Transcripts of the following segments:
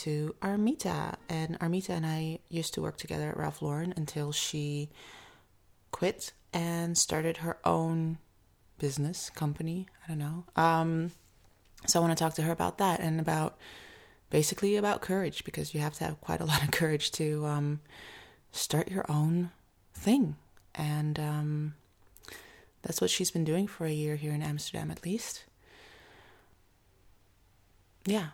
to Armita, and Armita and I used to work together at Ralph Lauren until she quit and started her own business company. I don't know. Um, so I want to talk to her about that and about basically about courage because you have to have quite a lot of courage to um, start your own thing, and um, that's what she's been doing for a year here in Amsterdam, at least yeah,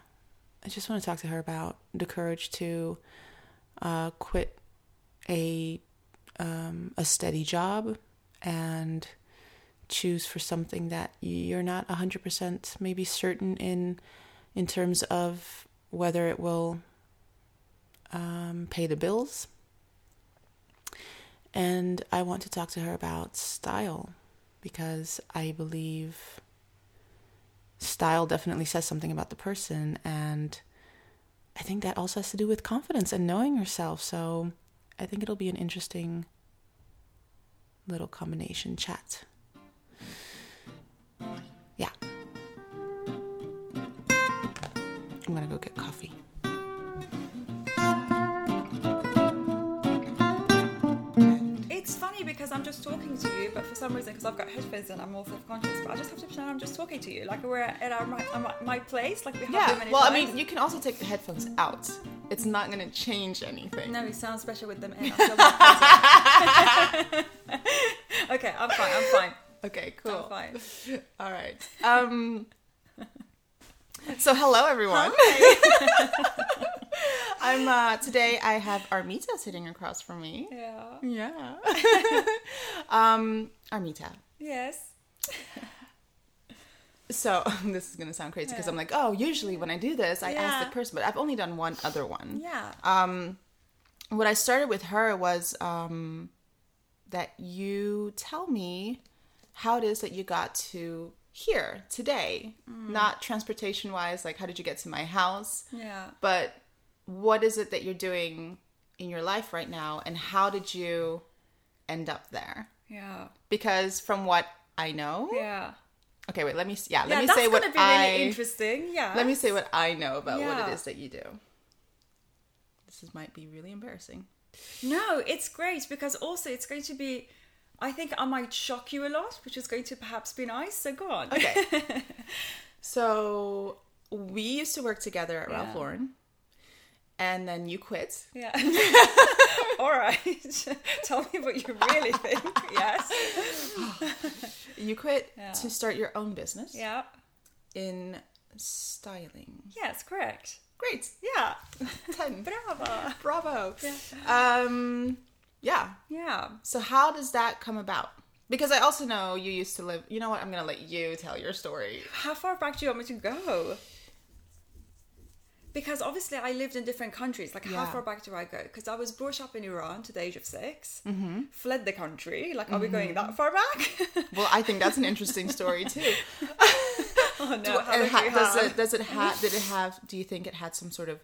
I just want to talk to her about the courage to uh, quit a um, a steady job and choose for something that you're not 100% maybe certain in in terms of whether it will um, pay the bills. And I want to talk to her about style because I believe style definitely says something about the person. And I think that also has to do with confidence and knowing yourself. So I think it'll be an interesting little combination chat. Yeah. I'm gonna go get coffee. Because I'm just talking to you, but for some reason, because I've got headphones and I'm all self-conscious, but I just have to pretend I'm just talking to you, like we're at our my, my place, like we have yeah. well, times. I mean, you can also take the headphones out. It's not going to change anything. No, it sounds better with them in. okay, I'm fine. I'm fine. Okay, cool. I'm fine. All right. Um. So hello everyone. I'm uh today I have Armita sitting across from me. Yeah. Yeah. um Armita. Yes. So this is gonna sound crazy because Yeah. I'm like, oh, usually when I do this, I ask the person, but I've only done one other one. Yeah. Um, what I started with her was um, that you tell me how it is that you got to here today, Mm. not transportation wise, like how did you get to my house, Yeah. but what is it that you're doing in your life right now, and how did you end up there? Yeah. Because from what I know, Yeah. okay, wait, let me yeah, let yeah, me say what be I interesting. Yeah. let me say what I know about what it is that you do. This is, might be really embarrassing. No, it's great because also it's going to be. I think I might shock you a lot, which is going to perhaps be nice. So go on. Okay. so we used to work together at Ralph Yeah. Lauren, and then you quit. Yeah. All right. Tell me what you really think. Yes. You quit Yeah. to start your own business Yeah. in styling. Yes, correct. Great, Yeah. ten. Bravo. Bravo. Um, yeah. Yeah. So how does that come about? Because I also know you used to live. You know what? I'm gonna let you tell your story. How far back do you want me to go? Because obviously I lived in different countries. Like, Yeah. how far back do I go? Because I was brought up in Iran to the age of 6 mm-hmm. fled the country. Like, are we going that far back? Well, I think that's an interesting story too. oh no! How And ha- does it does it have did it have do you think it had some sort of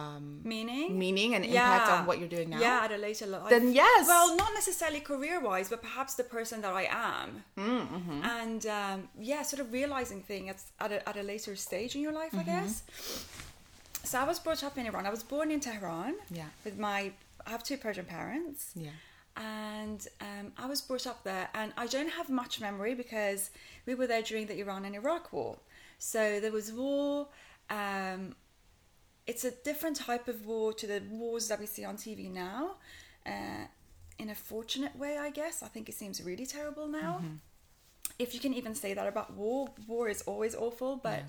um, meaning? meaning and impact Yeah. on what you're doing now? Yeah, at a later life. Then yes. Well, not necessarily career wise, but perhaps the person that I am. Mm-hmm. And um, yeah, sort of realizing things at a, at a later stage in your life, Mm-hmm. I guess. So I was brought up in Iran. I was born in Tehran. Yeah. With my, I have two Persian parents. Yeah. And um, I was brought up there, and I don't have much memory because we were there during the Iran and Iraq war. So there was war. Um, it's a different type of war to the wars that we see on TV now. Uh, in a fortunate way, I guess. I think it seems really terrible now. If you can even say that about war, war is always awful, but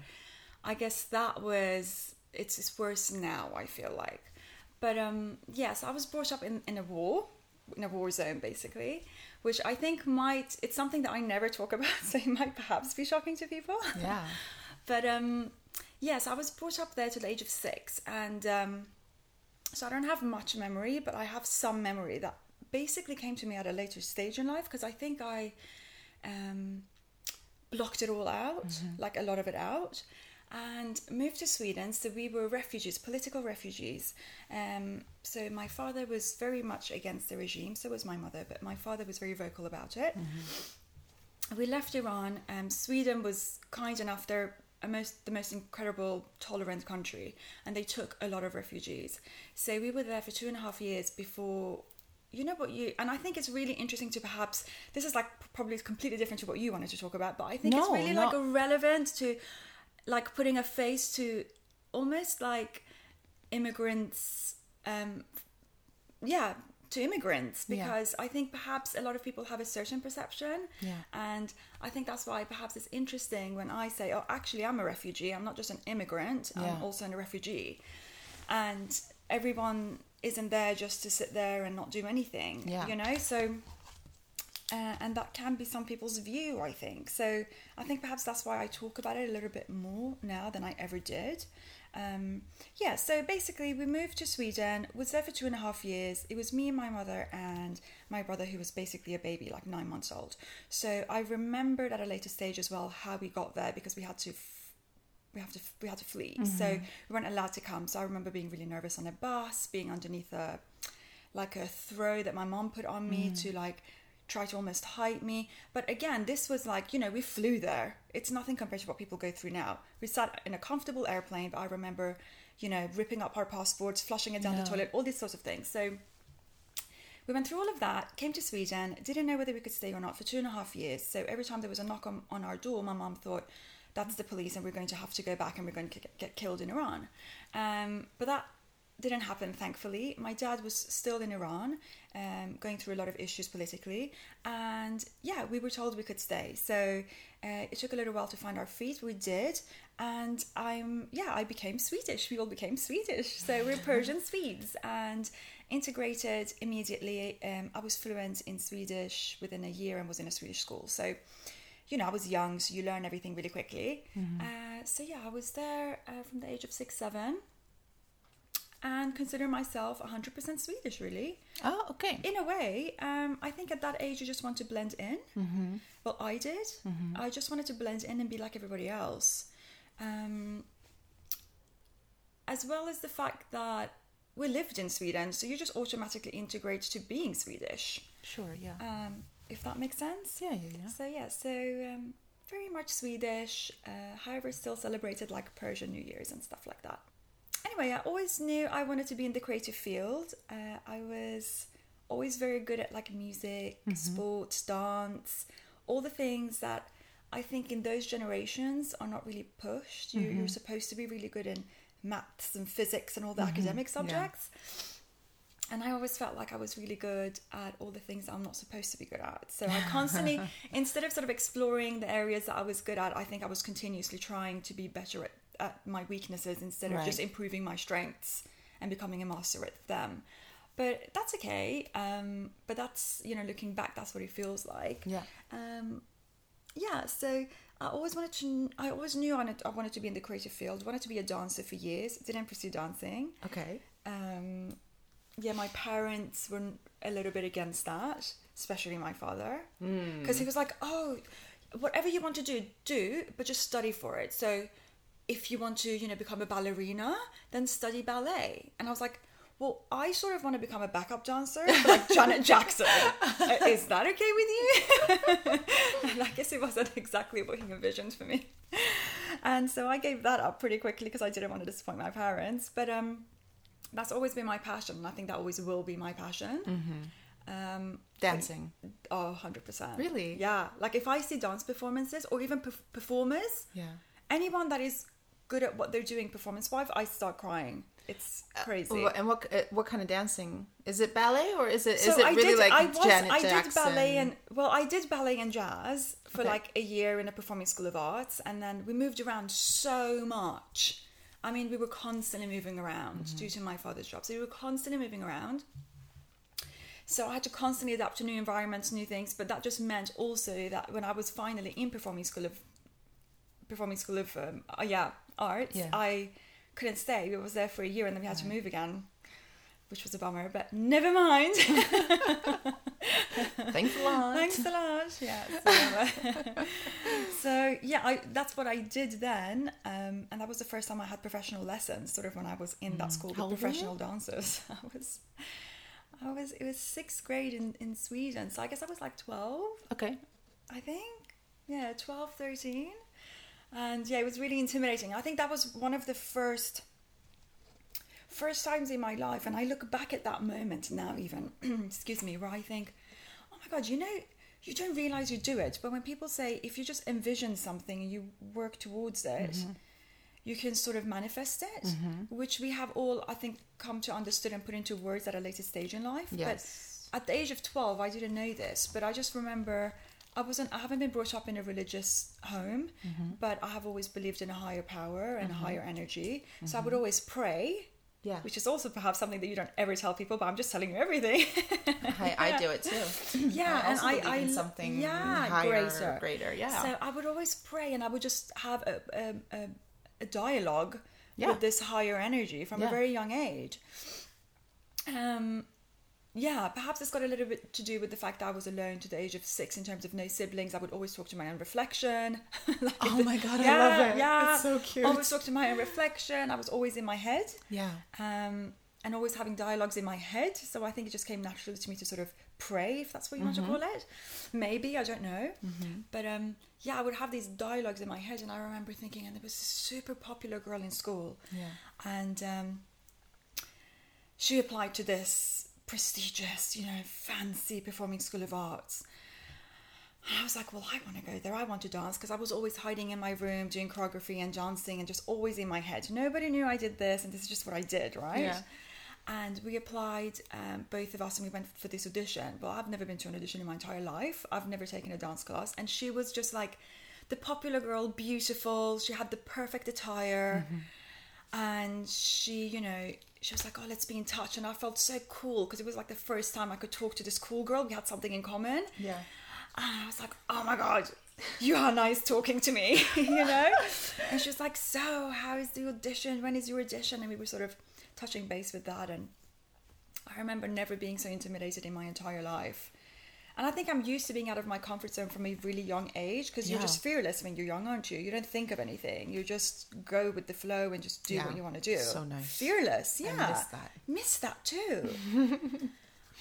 I guess that was it's, it's worse now. I feel like, but um, yes, I was brought up in in a war, in a war zone basically, which I think might it's something that I never talk about, so it might perhaps be shocking to people. Yeah. But um, yes, I was brought up there to the age of six, and um, so I don't have much memory, but I have some memory that basically came to me at a later stage in life because I think I um, blocked it all out, like a lot of it out, and moved to Sweden. So we were refugees, political refugees. Um, so my father was very much against the regime, so was my mother, but my father was very vocal about it we left Iran. Um, Sweden was kind enough. They're a most the most incredible tolerant country, and they took a lot of refugees. So we were there for two and a half years before. You know what you and I think it's really interesting to perhaps this is like probably completely different to what you wanted to talk about, but I think it's really like not- a relevant to like putting a face to almost like immigrants um yeah to immigrants Yeah. because i think perhaps a lot of people have a certain perception Yeah. and i think that's why perhaps it's interesting when i say oh actually i'm a refugee i'm not just an immigrant Yeah. i'm also a refugee and everyone isn't there just to sit there and not do anything Yeah. you know so uh, and that can be some people's view i think. So i think perhaps that's why i talk about it a little bit more now than i ever did. Um, yeah so basically we moved to sweden was there for two and a half years. It was me and my mother and my brother who was basically a baby like nine months old. So i remembered at a later stage as well how we got there because we had to f- we have to we had to flee. So we weren't allowed to come. So i remember being really nervous on a bus being underneath a like a throw that my mom put on me to like try to almost hide me but again this was like you know we flew there it's nothing compared to what people go through now we sat in a comfortable airplane but i remember you know ripping up our passports flushing it down Yeah. the toilet all these sorts of things so we went through all of that, came to Sweden, didn't know whether we could stay or not for two and a half years. So every time there was a knock on, on our door, my mom thought, that's the police and we're going to have to go back and we're going to get, get killed in Iran. Um, but that didn't happen, thankfully. My dad was still in Iran, um, going through a lot of issues politically. And yeah, we were told we could stay. So uh, it took a little while to find our feet. We did. And I'm, yeah, I became Swedish. We all became Swedish. So we're Persian Swedes. And integrated immediately. Um, I was fluent in Swedish within a year and was in a Swedish school. So, you know, I was young, so you learn everything really quickly. Uh, so, yeah, I was there uh, from the age of six, seven, and consider myself 100% Swedish, really. Oh, okay. In a way, um, I think at that age you just want to blend in. Mm-hmm. Well, I did. I just wanted to blend in and be like everybody else. Um, as well as the fact that we lived in Sweden, so you just automatically integrate to being Swedish, Sure, yeah. um, if that makes sense. yeah, yeah, yeah. So yeah, so um, very much Swedish. Uh, however, still celebrated like Persian New Year's and stuff like that. Anyway, I always knew I wanted to be in the creative field. Uh, I was always very good at like music, mm-hmm. sports, dance, all the things that I think in those generations are not really pushed. You, You're mm-hmm. supposed to be really good in maths and physics and all the mm-hmm. academic subjects. And I always felt like I was really good at all the things that I'm not supposed to be good at. So I constantly, instead of sort of exploring the areas that I was good at, I think I was continuously trying to be better at, at my weaknesses instead of just improving my strengths and becoming a master at them. But that's okay. Um, but that's, you know, looking back, that's what it feels like. Yeah. Um, yeah, so I always wanted to, I always knew I wanted, I wanted to be in the creative field, wanted to be a dancer for years, didn't pursue dancing Okay. um, yeah, my parents were a little bit against that, especially my father, because he was like, "Oh, whatever you want to do, do, but just study for it." So, if you want to, you know, become a ballerina, then study ballet. And I was like, "Well, I sort of want to become a backup dancer, like Janet Jackson. Uh, Is that okay with you?" and I guess it wasn't exactly what he envisioned for me. And so I gave that up pretty quickly because I didn't want to disappoint my parents. But um, that's always been my passion and i think that always will be my passion um Dancing. oh 100% Really? yeah like if i see dance performances or even perf- performers Yeah. anyone that is good at what they're doing performance wise i start crying it's crazy Wha- And what uh, what kind of dancing is it? Ballet or is it is so it I really did, like I was, Janet I Jackson? did ballet and well, I did ballet and jazz for Okay. like a year in a performing school of arts, and then we moved around so much. I mean, we were constantly moving around Mm-hmm. due to my father's job, so we were constantly moving around. So I had to constantly adapt to new environments, new things, but that just meant also that when I was finally in performing school of performing school of um, uh, yeah arts, Yeah. I couldn't stay. I was there for a year, and then we had to move again, which was a bummer. But never mind. Thanks a lot. Thanks a lot. Yeah. So, uh, so, yeah, I, that's what I did then, um, and that was the first time I had professional lessons. Sort of when I was in that school Mm. How with you? professional dancers. I was, I was. It was sixth grade in in Sweden, so I guess I was like twelve. Okay. I think. Yeah, 12, 13. And yeah, it was really intimidating. I think that was one of the first first times in my life, and I look back at that moment now, even excuse me, where I think, oh my god, you know, you don't realize you do it, but when people say if you just envision something and you work towards it. Mm-hmm. You can sort of manifest it, which we have all, I think, come to understand and put into words at a later stage in life. Yes. But at the age of 12 i didn't know this but i just remember i wasn't i haven't been brought up in a religious home mm-hmm. but i have always believed in a higher power and a mm-hmm. higher energy so i would mm-hmm. always pray Yeah. which is also perhaps something that you don't ever tell people but i'm just telling you everything I, I do it too. yeah I and i, in I something yeah higher, greater greater. Yeah. so i would always pray and i would just have a, a, a, a dialogue Yeah. with this higher energy from a very young age um yeah, perhaps it's got a little bit to do with the fact that I was alone to the age of six in terms of no siblings. I would always talk to my own reflection. Like Oh my God, I yeah, love it. Yeah, It's so cute. I Always talk to my own reflection. I was always in my head, yeah. um, and always having dialogues in my head. So I think it just came naturally to me to sort of pray, if that's what you want to Mm-hmm. call it. Maybe I don't know, but um, yeah, I would have these dialogues in my head, and I remember thinking, and there was this super popular girl in school, Yeah. and um, she applied to this prestigious, you know, fancy performing school of arts. And I was like, well, I want to go there. I want to dance because I was always hiding in my room doing choreography and dancing and just always in my head. Nobody knew I did this, and this is just what I did, right? Yeah. And we applied, um, both of us, and we went for this audition. Well, I've never been to an audition in my entire life. I've never taken a dance class. And she was just like the popular girl, beautiful. She had the perfect attire and she you know she was like oh let's be in touch. And i felt so cool because it was like the first time i could talk to this cool girl. We had something in common. Yeah. and i was like oh my god you are nice talking to me you know? And she was like so how is the audition? When is your audition? And we were sort of touching base with that. And i remember never being so intimidated in my entire life and I think I'm used to being out of my comfort zone from a really young age because you're just fearless when you're young, aren't you? You don't think of anything. You just go with the flow and just do Yeah. what you want to do. So nice. Fearless, I yeah. miss that. Miss that too.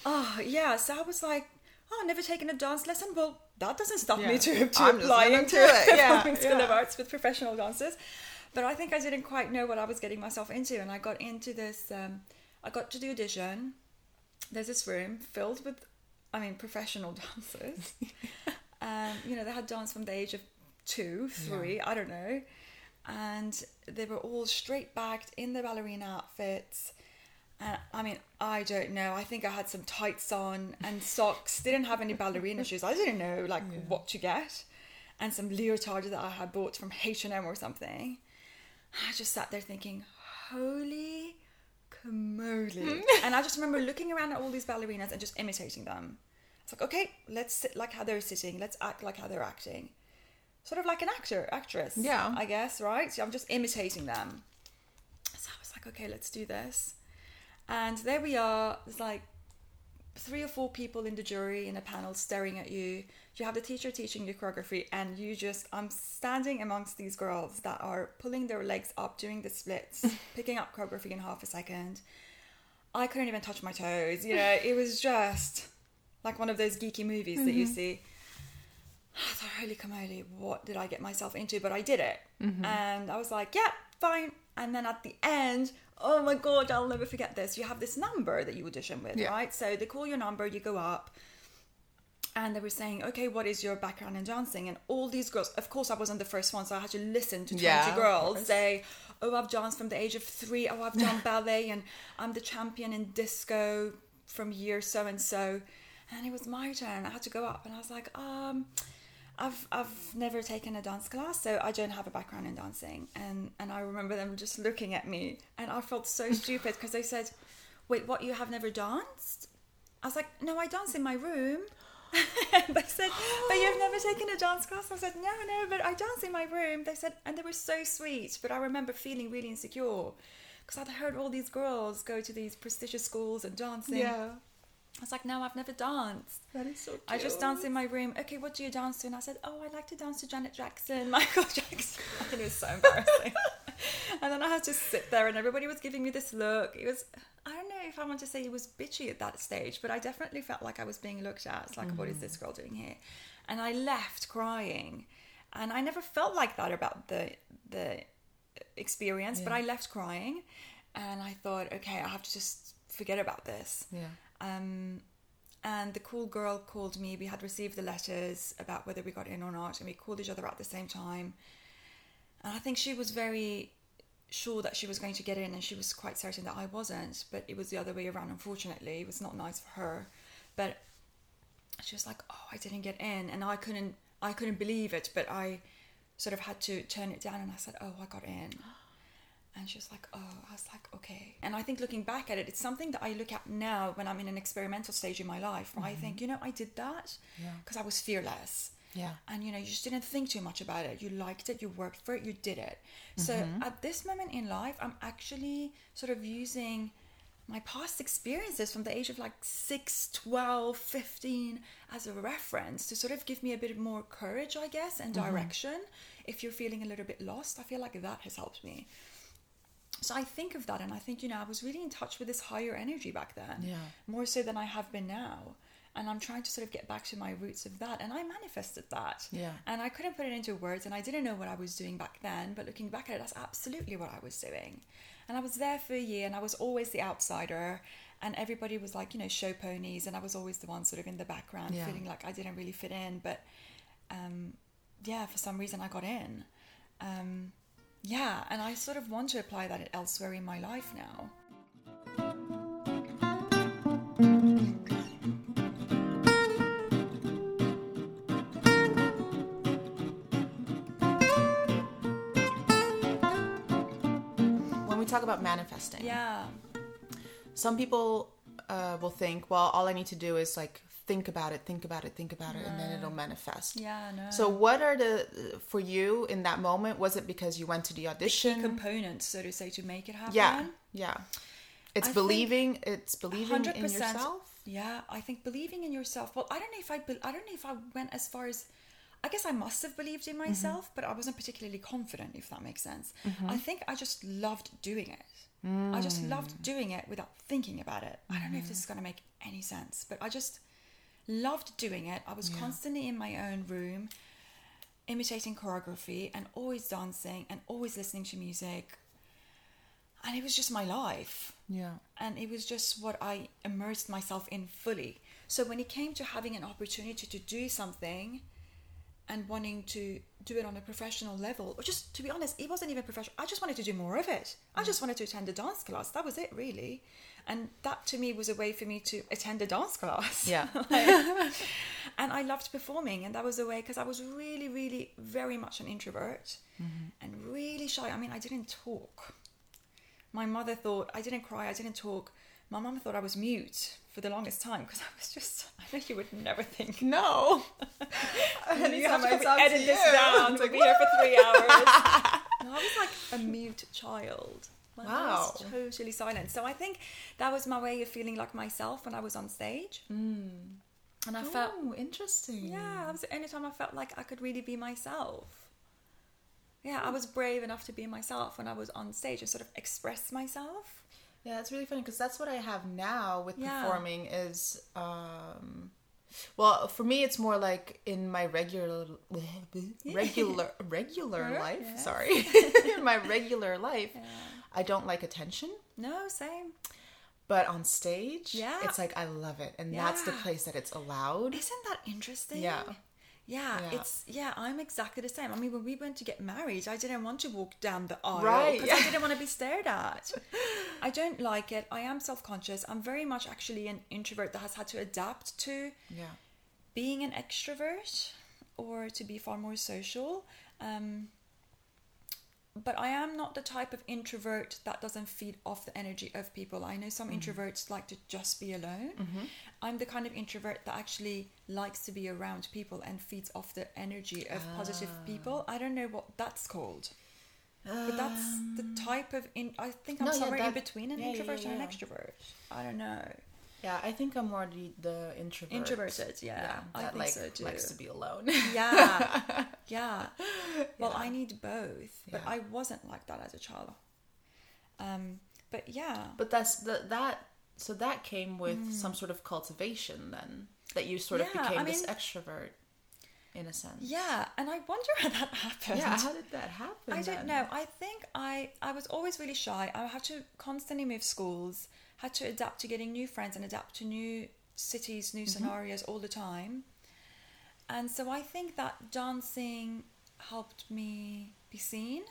oh, yeah. So I was like, oh, I've never taken a dance lesson. Well, that doesn't stop Yeah. me to, to I'm applying to it. Yeah, school of arts with professional dancers. But I think I didn't quite know what I was getting myself into. And I got into this, um, I got to the audition. There's this room filled with, I mean, professional dancers. um, you know, they had danced from the age of two, three, I don't know. And they were all straight backed in their ballerina outfits. And I mean, I don't know. I think I had some tights on and socks. Didn't have any ballerina shoes. I didn't know like what to get, and some leotard that I had bought from H and M or something. I just sat there thinking, "Holy camoli!" Hmm. and I just remember looking around at all these ballerinas and just imitating them. It's like, okay, let's sit like how they're sitting. Let's act like how they're acting. Sort of like an actor, actress. Yeah. I guess, right? So I'm just imitating them. So I was like, okay, let's do this. And there we are. There's like three or four people in the jury in a panel staring at you. You have the teacher teaching you choreography, and you just, I'm standing amongst these girls that are pulling their legs up, doing the splits, picking up choreography in half a second. I couldn't even touch my toes. You know, it was just like one of those geeky movies that you mm-hmm. see. I thought, holy camoli, what did I get myself into? But I did it. Mm-hmm. And I was like, yeah, fine. And then at the end, oh my God, I'll never forget this. You have this number that you audition with, Yeah. right? So they call your number, you go up. And they were saying, okay, what is your background in dancing? And all these girls, of course, I wasn't the first one, so I had to listen to 20 Yeah, girls say, oh, I've danced from the age of three. Oh, I've done ballet, and I'm the champion in disco from year so and so. And it was my turn. I had to go up, and I was like, um, I've I've never taken a dance class, so I don't have a background in dancing. And and I remember them just looking at me, and I felt so stupid because they said, "Wait, what? You have never danced?" I was like, "No, I dance in my room." they said, "But you've never taken a dance class?" I said, "No, no, but I dance in my room." They said, and they were so sweet, but I remember feeling really insecure because I'd heard all these girls go to these prestigious schools and dancing. Yeah. I was like, "No, I've never danced." That is so cute. I just dance in my room. Okay, what do you dance to? And I said, Oh, I like to dance to Janet Jackson, Michael Jackson. I think it was so embarrassing. and then I had to sit there, and everybody was giving me this look. It was, I don't know if I want to say it was bitchy at that stage, but I definitely felt like I was being looked at. It's like, what is this mm. girl doing here? And I left crying. and I never felt like that about the the experience. But I left crying, and I thought, okay, I have to just forget about this. Yeah. Um, and the cool girl called me. We had received the letters about whether we got in or not, and we called each other at the same time. And I think she was very sure that she was going to get in, and she was quite certain that I wasn't. But it was the other way around. Unfortunately, it was not nice for her. But she was like, "Oh, I didn't get in," and I couldn't. I couldn't believe it. But I sort of had to turn it down, and I said, "Oh, I got in." And she was like, oh, I was like, okay. And I think looking back at it, it's something that I look at now when I'm in an experimental stage in my life where I think, you know, I did that Yeah. because I was fearless. Yeah. And, you know, you just didn't think too much about it. You liked it, you worked for it, you did it. So Mm-hmm. at this moment in life, I'm actually sort of using my past experiences from the age of like 6, 12, 15 as a reference to sort of give me a bit more courage, I guess, and Mm-hmm. direction. If you're feeling a little bit lost, I feel like that has helped me. So I think of that and I think, you know, I was really in touch with this higher energy back then. Yeah. More so than I have been now. And I'm trying to sort of get back to my roots of that. And I manifested that. Yeah. And I couldn't put it into words and I didn't know what I was doing back then. But looking back at it, that's absolutely what I was doing. And I was there for a year and I was always the outsider. And everybody was like, you know, show ponies. And I was always the one sort of in the background Yeah. feeling like I didn't really fit in. But um, yeah, for some reason I got in. Um, yeah, and I sort of want to apply that elsewhere in my life now. When we talk about manifesting, Yeah, some people uh, will think, well, all I need to do is like think about it, think about it, think about it, and then it'll manifest. yeah, no. So, what are the for you in that moment? Was it because you went to the key audition? components, so to say, to make it happen. yeah, yeah. It's I believing. It's believing in 100%. yourself. Yeah, I think believing in yourself. Well, I don't know if I. Be, I don't know if I went as far as. I guess I must have believed in mm-hmm. myself, but I wasn't particularly confident. If that makes sense. Mm-hmm. I think I just loved doing it. I just loved mm. doing it without thinking about it. I don't know if this mm. is going to make any sense, but I just loved doing it. I was constantly in my own room, imitating choreography and always dancing and always listening to music. And it was just my life Yeah. and it was just what I immersed myself in fully. So when it came to having an opportunity to do something and wanting to do it on a professional level, or just to be honest, it wasn't even professional. I just wanted to do more of it. I just wanted to attend a dance class. That was it, really. And that to me was a way for me to attend a dance class. Yeah. and I loved performing, and that was a way because I was really, really, very much an introvert and really shy. I mean, I didn't talk. My mother thought I didn't cry, I didn't talk. My mum thought I was mute for the longest time because I was just, I know you would never think. No. you have to Anytime I probably talk to edit this down. We'll like, be here for three hours. no, I was like a mute child. Like, I was Wow. totally silent. So I think that was my way of feeling like myself when I was on stage. Mm. And I felt Oh, interesting. Yeah, that was the only time I felt like I could really be myself. Yeah, I was brave enough to be myself when I was on stage and sort of express myself. Yeah, it's really funny because that's what I have now with Yeah. performing is um well, for me it's more like in my regular regular regular life, yeah. sorry. in my regular life, I don't like attention, No, same. but on stage, Yeah. it's like I love it and that's the place that it's allowed. Isn't that interesting? Yeah. Yeah, Yeah. it's yeah. I'm exactly the same. I mean, when we went to get married, I didn't want to walk down the aisle Right, because I didn't want to be stared at. I don't like it. I am self-conscious. I'm very much actually an introvert that has had to adapt to Yeah. being an extrovert or to be far more social. Um, but I am not the type of introvert that doesn't feed off the energy of people. I know some introverts like to just be alone. I'm the kind of introvert that actually likes to be around people and feeds off the energy of positive people. I don't know what that's called. But that's the type of in. I think I'm Um, No, yeah, somewhere in between an yeah, yeah, introvert yeah, and an extrovert. I don't know. Yeah, I think I'm more the, the introvert. Introverted, yeah, I that think like so too. likes to be alone. yeah yeah well Yeah. i need both but Yeah. i wasn't like that as a child um but yeah But that's the, that. So that came with Mm. some sort of cultivation then. That you sort of Yeah, I became this mean- extrovert. in a sense. Yeah, and I wonder how that happened. Yeah, how did that happen? I don't know. I think I I was always really shy. I had to constantly move schools, had to adapt to getting new friends and adapt to new cities, new scenarios all the time. And so I think that dancing helped me be seen.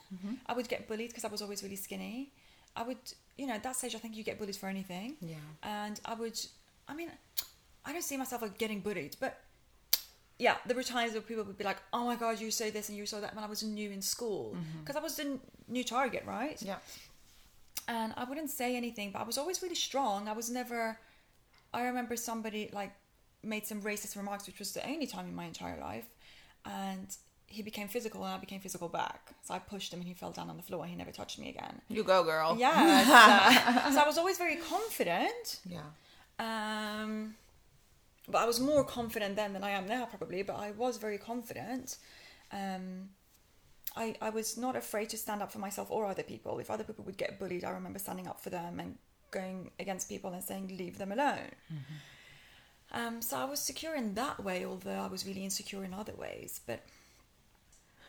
I would get bullied because I was always really skinny. I would, you know, at that stage I think you get bullied for anything. Yeah. And I would, I mean, I don't see myself like getting bullied, but yeah, there were times where people would be like, "Oh my god, you say this and you saw that" when I was new in school mm-hmm. because I was the new target, right? Yeah. And I wouldn't say anything, but I was always really strong. I was never. I remember somebody like made some racist remarks, which was the only time in my entire life, and he became physical and I became physical back. So I pushed him and he fell down on the floor and he never touched me again. You go, girl. Yeah. so, so I was always very confident. Yeah. Um, but I was more confident then than I am now, probably. But I was very confident. Um, I I was not afraid to stand up for myself or other people. If other people would get bullied, I remember standing up for them and going against people and saying, "Leave them alone." Um, so I was secure in that way, although I was really insecure in other ways. But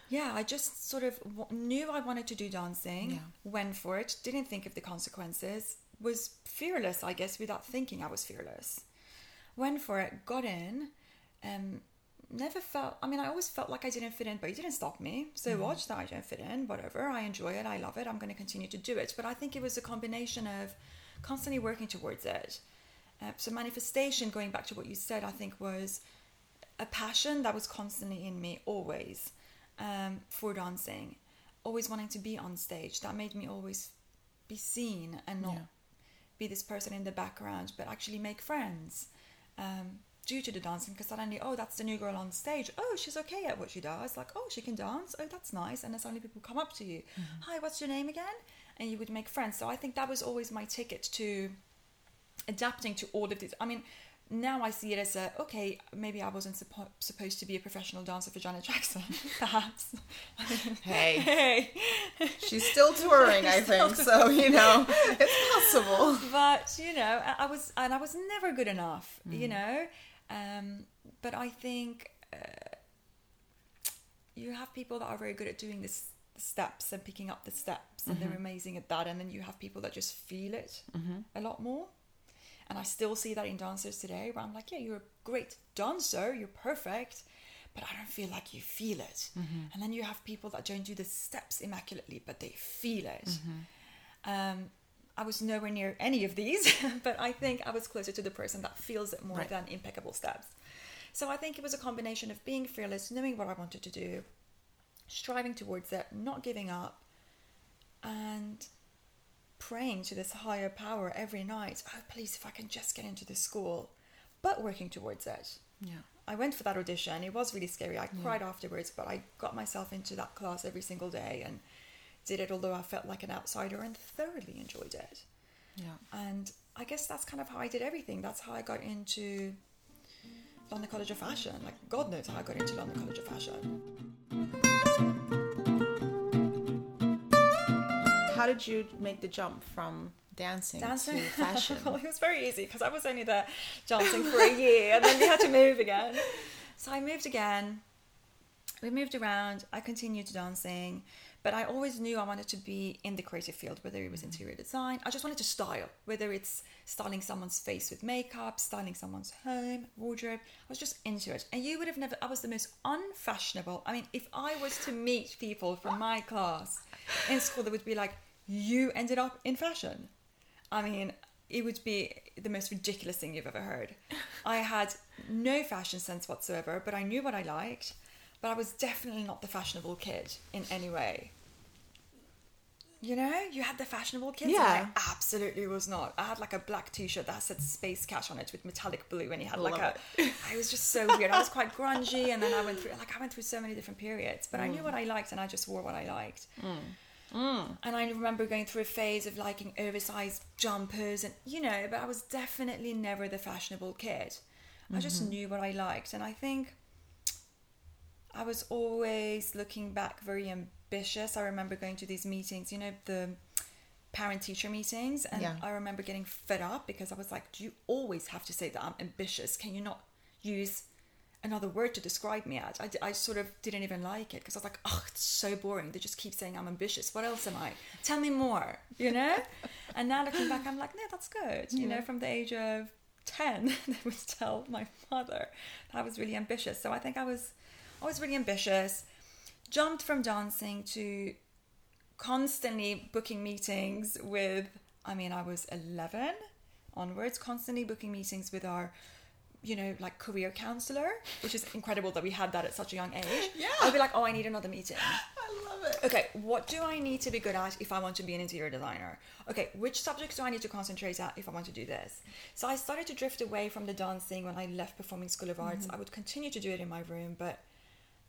yeah, I just sort of w- knew I wanted to do dancing, Yeah. went for it, didn't think of the consequences, was fearless, I guess, without thinking I was fearless. Went for it, got in, um, never felt, I mean, I always felt like I didn't fit in, but it didn't stop me. So watch that I don't fit in, whatever, I enjoy it, I love it, I'm going to continue to do it. But I think it was a combination of constantly working towards it. Uh, so manifestation, going back to what you said, I think was a passion that was constantly in me always um, for dancing always wanting to be on stage. That made me always be seen and not Yeah. be this person in the background but actually make friends um, due to the dancing because suddenly oh that's the new girl on stage. Oh she's okay at what she does. Like oh she can dance. Oh that's nice. And then suddenly people come up to you. Hi what's your name again? And you would make friends. So i think that was always my ticket to adapting to all of these. I mean, now I see it as a okay. Maybe I wasn't suppo- supposed to be a professional dancer for Janet Jackson, perhaps. Hey, hey, she's still touring, I think. So you know, it's possible. but you know, I, I was and I was never good enough. You know, um, but I think uh, you have people that are very good at doing this the steps and picking up the steps, and they're amazing at that. And then you have people that just feel it a lot more. And I still see that in dancers today, where I'm like, yeah, you're a great dancer, you're perfect, but I don't feel like you feel it. And then you have people that don't do the steps immaculately, but they feel it. Um, I was nowhere near any of these, but I think I was closer to the person that feels it more Right. than impeccable steps. So I think it was a combination of being fearless, knowing what I wanted to do, striving towards it, not giving up, and praying to this higher power every night. Oh, please, if I can just get into this school, but working towards it. Yeah. I went for that audition. It was really scary. I cried afterwards, but I got myself into that class every single day and did it, although I felt like an outsider and thoroughly enjoyed it. Yeah. And I guess that's kind of how I did everything. That's how I got into London College of Fashion. Like, God knows how I got into London College of Fashion. How did you make the jump from dancing, Dancing? to fashion? well, it was very easy because I was only there dancing for a year and then we had to move again. So I moved again. We moved around. I continued dancing, but I always knew I wanted to be in the creative field, whether it was mm-hmm. interior design. I just wanted to style, whether it's styling someone's face with makeup, styling someone's home, wardrobe. I was just into it. And you would have never, I was the most unfashionable. I mean, if I was to meet people from my class in school, they would be like, You ended up in fashion. I mean, it would be the most ridiculous thing you've ever heard. I had no fashion sense whatsoever, but I knew what I liked. But I was definitely not the fashionable kid in any way. You know, you had the fashionable kids. and Yeah. I absolutely was not. I had like a black T-shirt that said Space Cash on it with metallic blue, and he had like Love a. I was just so weird. I was quite grungy, and then I went through like I went through so many different periods. But I knew mm. what I liked, and I just wore what I liked. Mm. Mm. And I remember going through a phase of liking oversized jumpers and, you know, but I was definitely never the fashionable kid. I just mm-hmm. knew what I liked. And I think I was always looking back very ambitious. I remember going to these meetings, you know, the parent teacher meetings. And Yeah. I remember getting fed up because I was like, do you always have to say that I'm ambitious? Can you not use another word to describe me as. I sort of didn't even like it because I was like, oh, it's so boring. They just keep saying I'm ambitious. What else am I? Tell me more, you know? and now looking back, I'm like, no, that's good. You know, from the age of 10, they would tell my mother that I was really ambitious. So I think I was, I was really ambitious. Jumped from dancing to constantly booking meetings with, I mean, I was 11 onwards, constantly booking meetings with our you know, like career counselor, which is incredible that we had that at such a young age. Yeah. I'd be like, oh, I need another meeting. I love it. Okay, what do I need to be good at if I want to be an interior designer? Okay, which subjects do I need to concentrate at if I want to do this? So I started to drift away from the dancing when I left Performing School of Arts. Mm-hmm. I would continue to do it in my room, but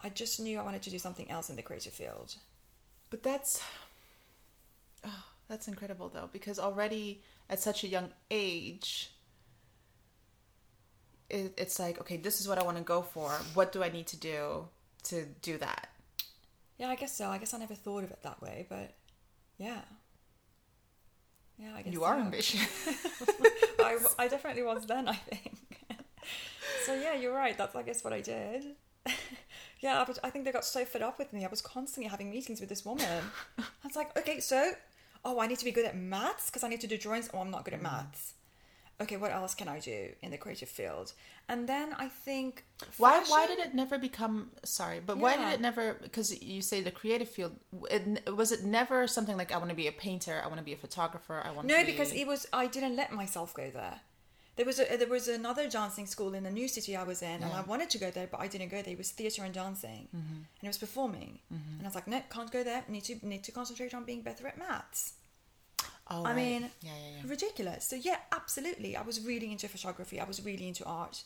I just knew I wanted to do something else in the creative field. But that's oh, that's incredible though, because already at such a young age, it, it's like, okay, this is what I want to go for. What do I need to do to do that? Yeah, I guess so. I guess I never thought of it that way, but yeah. Yeah, I guess You are so. ambitious. I, I definitely was then, I think. so yeah, you're right. That's I guess what I did. yeah, but I think they got so fed up with me. I was constantly having meetings with this woman. I was like, okay, so oh, I need to be good at maths because I need to do drawings. Oh, I'm not good at mm. maths. Okay, what else can I do in the creative field? And then I think why why did it never become sorry but why did it never because you say the creative field it, was it never something like i want to be a painter i want to be a photographer i want No, be... because it was I didn't let myself go there. There was a, there was another dancing school in the new city I was in, and I wanted to go there, but I didn't go there. It was theatre and dancing, mm-hmm. and it was performing. Mm-hmm. And I was like, no, can't go there. Need to need to concentrate on being better at maths. Oh, I right. mean, yeah yeah yeah ridiculous. So yeah, absolutely. I was really into photography. I was really into art.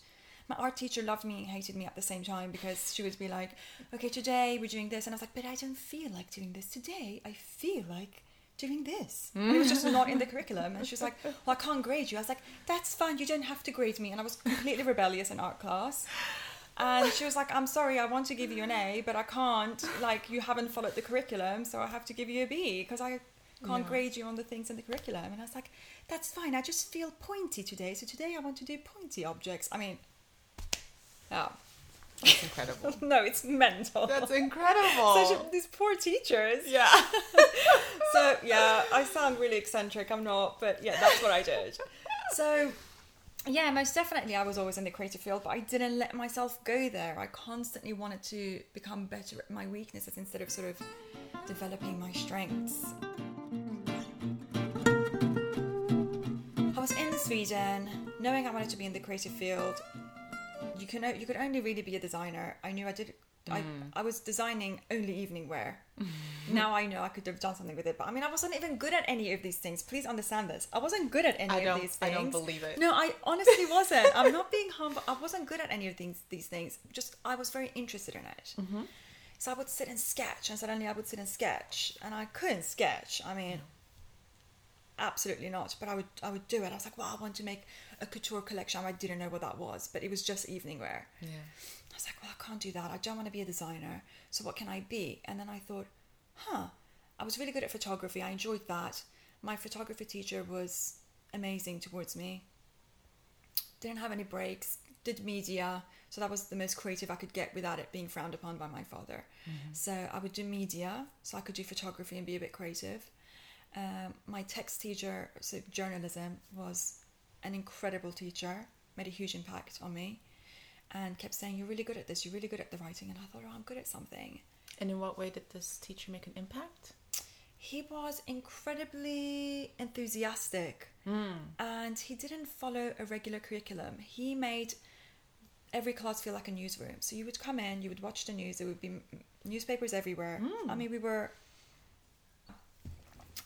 My art teacher loved me and hated me at the same time because she would be like, "Okay, today we're doing this," and I was like, "But I don't feel like doing this today. I feel like." Doing this, and it was just not in the curriculum. And she was like, "Well, I can't grade you." I was like, "That's fine. You don't have to grade me." And I was completely rebellious in art class. And she was like, "I'm sorry. I want to give you an A, but I can't. Like, you haven't followed the curriculum, so I have to give you a B because I can't Yeah. grade you on the things in the curriculum. And I was like, that's fine. I just feel pointy today. So today I want to do pointy objects. I mean, yeah. that's incredible no, it's mental. that's incredible Such a- these poor teachers. yeah So, yeah, I sound really eccentric. I'm not, but yeah, that's what I did. So, yeah, most definitely I was always in the creative field, but I didn't let myself go there. I constantly wanted to become better at my weaknesses instead of sort of developing my strengths. I was in Sweden, knowing I wanted to be in the creative field. You can you could only really be a designer. I knew I did. I, I was designing only evening wear. now I know I could have done something with it, but I mean I wasn't even good at any of these things. Please understand this. I wasn't good at any I of these I things. don't believe it. No, I honestly wasn't. I'm not being humble. I wasn't good at any of these these things. Just I was very interested in it. Mm-hmm. So I would sit and sketch, and suddenly I would sit and sketch, and I couldn't sketch. I mean, absolutely not. But I would I would do it. I was like, well, I want to make a couture collection. I didn't know what that was, but it was just evening wear. yeah I was like, well, I can't do that. I don't want to be a designer. So what can I be? And then I thought, huh, I was really good at photography. I enjoyed that. My photography teacher was amazing towards me. Didn't have any breaks. Did media. So that was the most creative I could get without it being frowned upon by my father. Mm-hmm. So I would do media. So I could do photography and be a bit creative. Um, my text teacher, so journalism, was an incredible teacher. Made a huge impact on me and kept saying, You're really good at this, you're really good at the writing. And I thought, Oh, I'm good at something. and in what way did this teacher make an impact He was incredibly enthusiastic and he didn't follow a regular curriculum. He made every class feel like a newsroom. So you would come in, you would watch the news, there would be newspapers everywhere. I mean, we were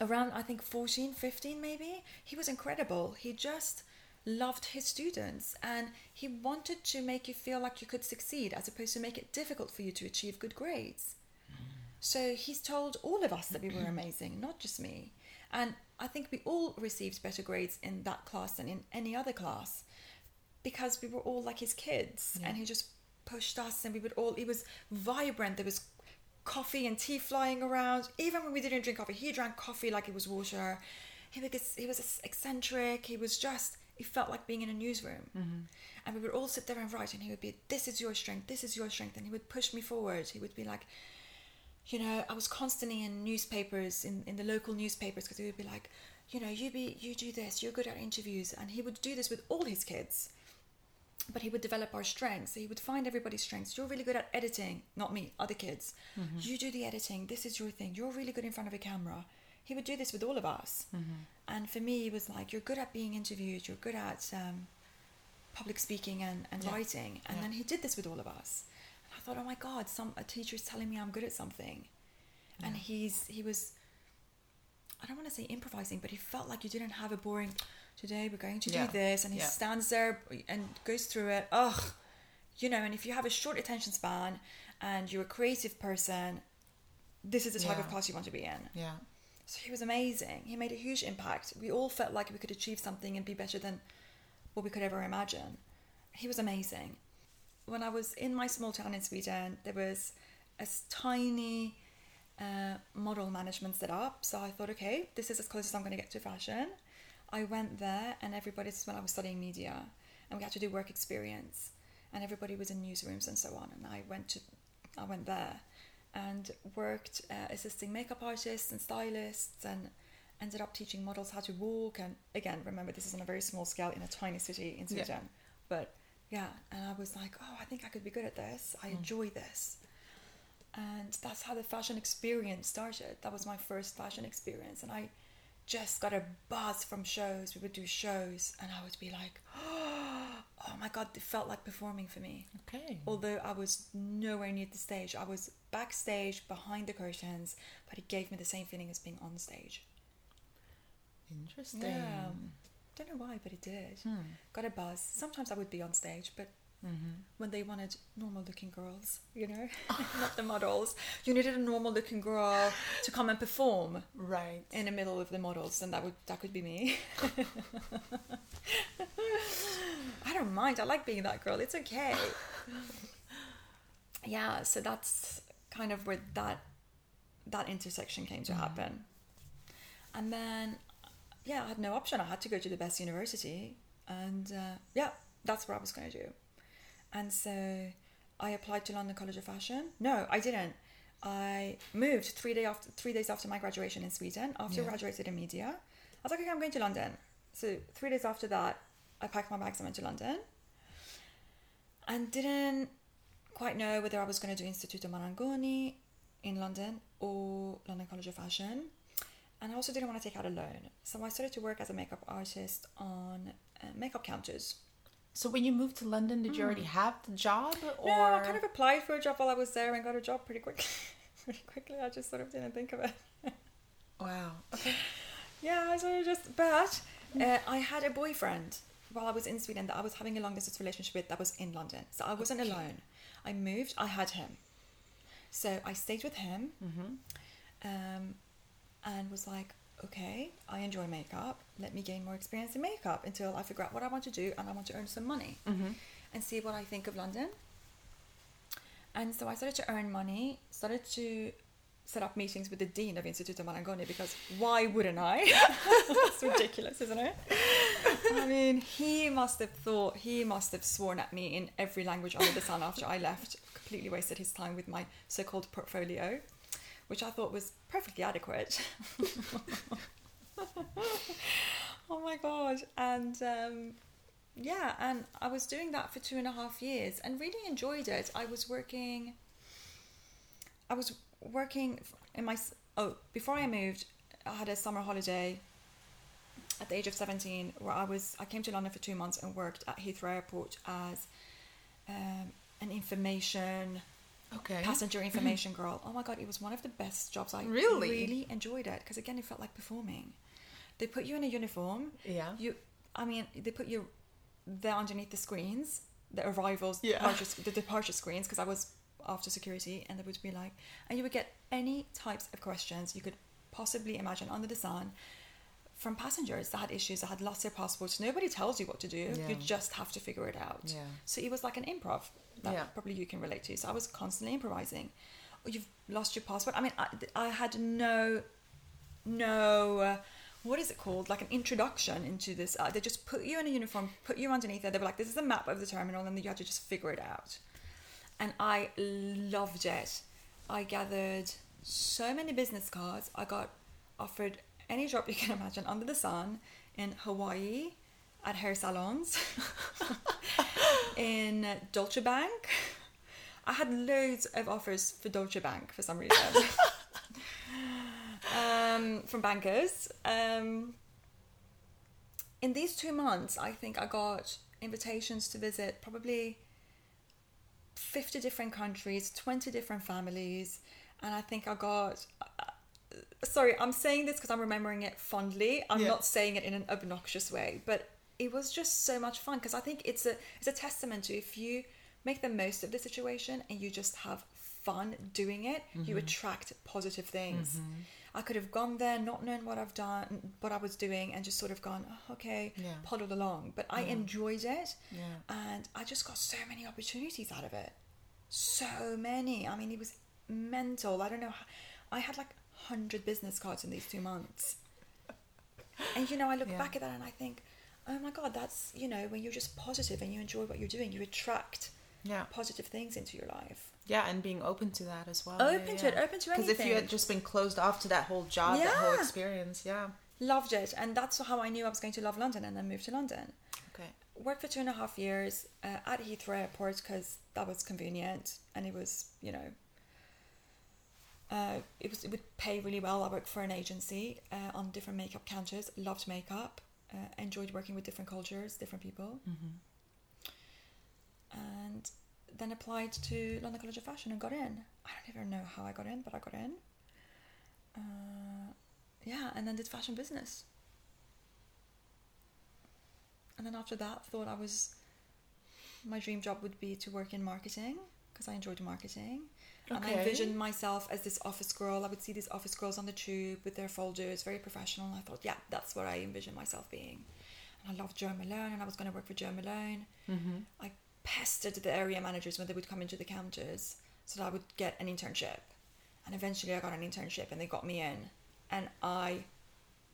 around, I think, 14, 15 maybe. He was incredible. He just loved his students and he wanted to make you feel like you could succeed as opposed to make it difficult for you to achieve good grades. So he's told all of us that we were amazing, not just me. And I think we all received better grades in that class than in any other class because we were all like his kids and he just pushed us and we would all, it was vibrant. There was coffee and tea flying around. Even when we didn't drink coffee, he drank coffee like it was water. He was, he was eccentric. He was just it felt like being in a newsroom. Mm-hmm. And we would all sit there and write, and he would be, "This is your strength. This is your strength," and he would push me forward. He would be like, you know, I was constantly in newspapers, in, in the local newspapers, because he would be like, you know, you be you do this, you're good at interviews, and he would do this with all his kids. But he would develop our strengths. He would find everybody's strengths. You're really good at editing, not me, other kids. You do the editing. This is your thing. You're really good in front of a camera. He would do this with all of us. And for me, he was like, you're good at being interviewed. You're good at um, public speaking and, and Yeah. writing. And Yeah. then he did this with all of us. And I thought, oh my God, some a teacher is telling me I'm good at something. And he's he was I don't want to say improvising, but he felt like you didn't have a boring today we're going to Yeah. do this and he Yeah. stands there and goes through it. Ugh. You know, and if you have a short attention span and you're a creative person, this is the type of class you want to be in. Yeah. So he was amazing. He made a huge impact. We all felt like we could achieve something and be better than what we could ever imagine. He was amazing. When I was in my small town in Sweden, there was a tiny uh, model management set up. So I thought, okay, this is as close as I'm going to get to fashion. I went there, and everybody, this is when I was studying media, and we had to do work experience, and everybody was in newsrooms and so on. And I went to, I went there, and worked uh, assisting makeup artists and stylists, and ended up teaching models how to walk. And again, remember this is on a very small scale in a tiny city in Yeah. Sweden, but yeah. And I was like, oh, I think I could be good at this. I enjoy this and that's how the fashion experience started that was my first fashion experience and i just got a buzz from shows. We would do shows and i would be like oh my god it felt like performing for me. Okay. although i was nowhere near the stage. I was backstage behind the curtains but it gave me the same feeling as being on stage. Interesting. yeah. Don't know why but it did. Hmm. got a buzz. Sometimes i would be on stage but Mm-hmm. when they wanted normal looking girls, you know, not the models. You needed a normal looking girl to come and perform Right. in the middle of the models, and that would that could be me. I don't mind. I like being that girl. It's okay. yeah, so that's kind of where that that intersection came to happen. And then yeah, I had no option. I had to go to the best university, and uh, yeah, that's what I was going to do. And so I applied to London College of Fashion. No, I didn't. I moved three day after three days after my graduation in Sweden. After I graduated in media, I was like, okay, I'm going to London. So three days after that, I packed my bags and went to London. And didn't quite know whether I was going to do Instituto Marangoni in London or London College of Fashion. And I also didn't want to take out a loan. So I started to work as a makeup artist on uh, makeup counters. So when you moved to London, did you already have the job, or Hmm. No, I kind of applied for a job while I was there and got a job pretty quickly. pretty quickly. I just sort of didn't think of it. wow? Okay. Yeah, I sort of just. But uh, I had a boyfriend while I was in Sweden that I was having a long distance relationship with that was in London. So I wasn't Okay. alone. I moved, I had him. So I stayed with him Mm-hmm. um, and was like, okay, I enjoy makeup. Let me gain more experience in makeup until I figure out what I want to do and I want to earn some money Mm-hmm. and see what I think of London. And so I started to earn money, started to set up meetings with the dean of Instituto Marangoni because why wouldn't I? That's ridiculous, isn't it? I mean, he must have thought, he must have sworn at me in every language under the sun after I left, completely wasted his time with my so called portfolio, which I thought was perfectly adequate. oh my god. And um, yeah, and I was doing that for two and a half years and really enjoyed it. I was working. I was working in my oh before I moved, I had a summer holiday. At the age of seventeen, where I was, I came to London for two months and worked at Heathrow Airport as um, an information Okay. passenger information girl. Oh my god, it was one of the best jobs. I Really? really enjoyed it because again, it felt like performing. They put you in a uniform. Yeah. You, I mean, they put you there underneath the screens, the arrivals, Yeah. departure, the departure screens, because I was after security, and they would be like, and you would get any types of questions you could possibly imagine under the sun from passengers that had issues, that had lost their passports. Nobody tells you what to do. Yeah. You just have to figure it out. Yeah. So it was like an improv that Yeah. probably you can relate to. So I was constantly improvising. Oh, you've lost your passport. I mean, I, I had no, no, uh, what is it called? Like an introduction into this. Uh, they just put you in a uniform, put you underneath it. They were like, this is a map of the terminal, and you had to just figure it out. And I loved it. I gathered so many business cards. I got offered any job you can imagine under the sun in Hawaii, at hair salons, in Deutsche Bank. I had loads of offers for Deutsche Bank for some reason. um, from bankers. Um, in these two months, I think I got invitations to visit probably 50 different countries, 20 different families, and I think I got. Sorry, I'm saying this because I'm remembering it fondly. I'm Yeah. not saying it in an obnoxious way, but it was just so much fun because I think it's a it's a testament to if you make the most of the situation and you just have fun doing it, Mm-hmm. you attract positive things. I could have gone there not knowing what I've done, what I was doing, and just sort of gone, oh, okay, Yeah. puddled along. But I enjoyed it, Yeah. and I just got so many opportunities out of it. So many. I mean, it was mental. I don't know. How, I had like hundred business cards in these two months, and you know, I look Yeah. back at that and I think, oh my god, that's you know, when you're just positive and you enjoy what you're doing, you attract Yeah. positive things into your life. Yeah, and being open to that as well. Open to it, open to anything. Because if you had just been closed off to that whole job, that whole Yeah. experience, yeah. Loved it, and that's how I knew I was going to love London, and then moved to London. Okay. worked for two and a half years uh, at Heathrow Airport because that was convenient and it was, you know, uh, it was it would pay really well. I worked for an agency uh, on different makeup counters. Loved makeup. Uh, enjoyed working with different cultures, different people. And then applied to London College of Fashion and got in. I don't even know how I got in, but I got in. Uh, yeah, and then did fashion business and then after that thought i was my dream job would be to work in marketing because i enjoyed marketing and i envisioned myself as this office girl. I would see these office girls on the tube with their folders very professional. And i thought yeah that's what i envisioned myself being. And i loved jo malone and i was going to work for jo malone. Mm-hmm. i pestered the area managers when they would come into the counters so that i would get an internship. And eventually i got an internship and they got me in. And i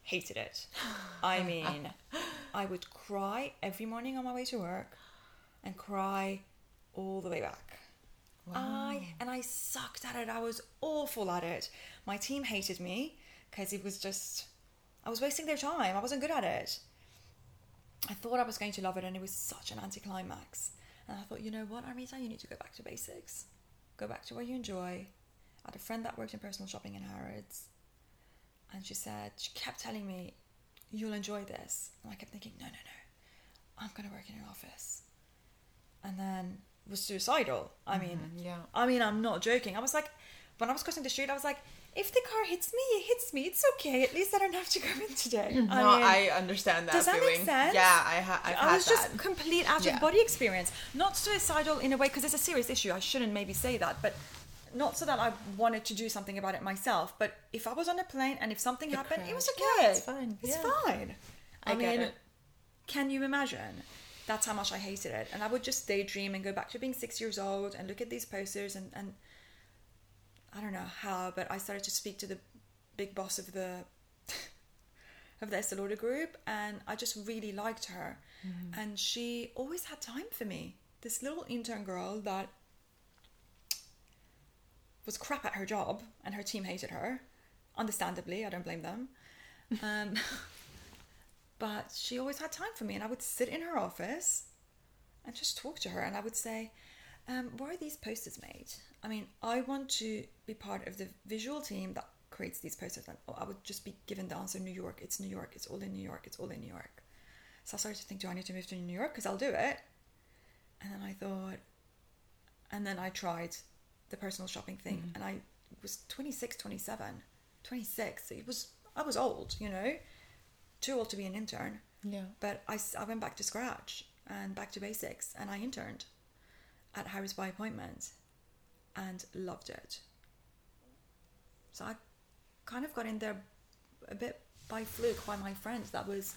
hated it. I mean I would cry every morning on my way to work and cry all the way back. I and I sucked at it. I was awful at it. My team hated me because it was just I was wasting their time. I wasn't good at it. I thought I was going to love it and it was such an anticlimax. And I thought, you know what, Armita, you need to go back to basics. Go back to what you enjoy. I had a friend that worked in personal shopping in Harrods and she said she kept telling me you'll enjoy this and i kept thinking no no no i'm going to work in an office and then was suicidal i mean Mhm, yeah. i mean i'm not joking i was like when i was crossing the street i was like if the car hits me it hits me it's okay at least i don't have to go in today no, I understand that does that feeling. make sense? Yeah, I ha- I've I was just complete out Yeah. of body experience. Not suicidal in a way because it's a serious issue. I shouldn't maybe say that, but not so that I wanted to do something about it myself. But if I was on a plane and if something It happened, it was okay. Yeah, it's fine. It's Yeah. fine. I, I mean, it. can you imagine? That's how much I hated it. And I would just daydream and go back to being six years old and look at these posters and, and I don't know how, but I started to speak to the big boss of the of the Estee Lauder group and I just really liked her. And she always had time for me. This little intern girl that was crap at her job and her team hated her. Understandably, I don't blame them. Um, but she always had time for me and I would sit in her office and just talk to her and I would say, um, where are these posters made? I mean, I want to be part of the visual team that creates these posters. And I would just be given the answer New York, it's New York, it's all in New York, it's all in New York. So I started to think, do I need to move to New York? Because I'll do it. And then I thought, and then I tried the personal shopping thing and I was 26, 27, 26. It was, I was old, you know, too old to be an intern. Yeah. But I went back to scratch and back to basics and I interned at Harrods by appointment and loved it. So I kind of got in there a bit by fluke by my friend that was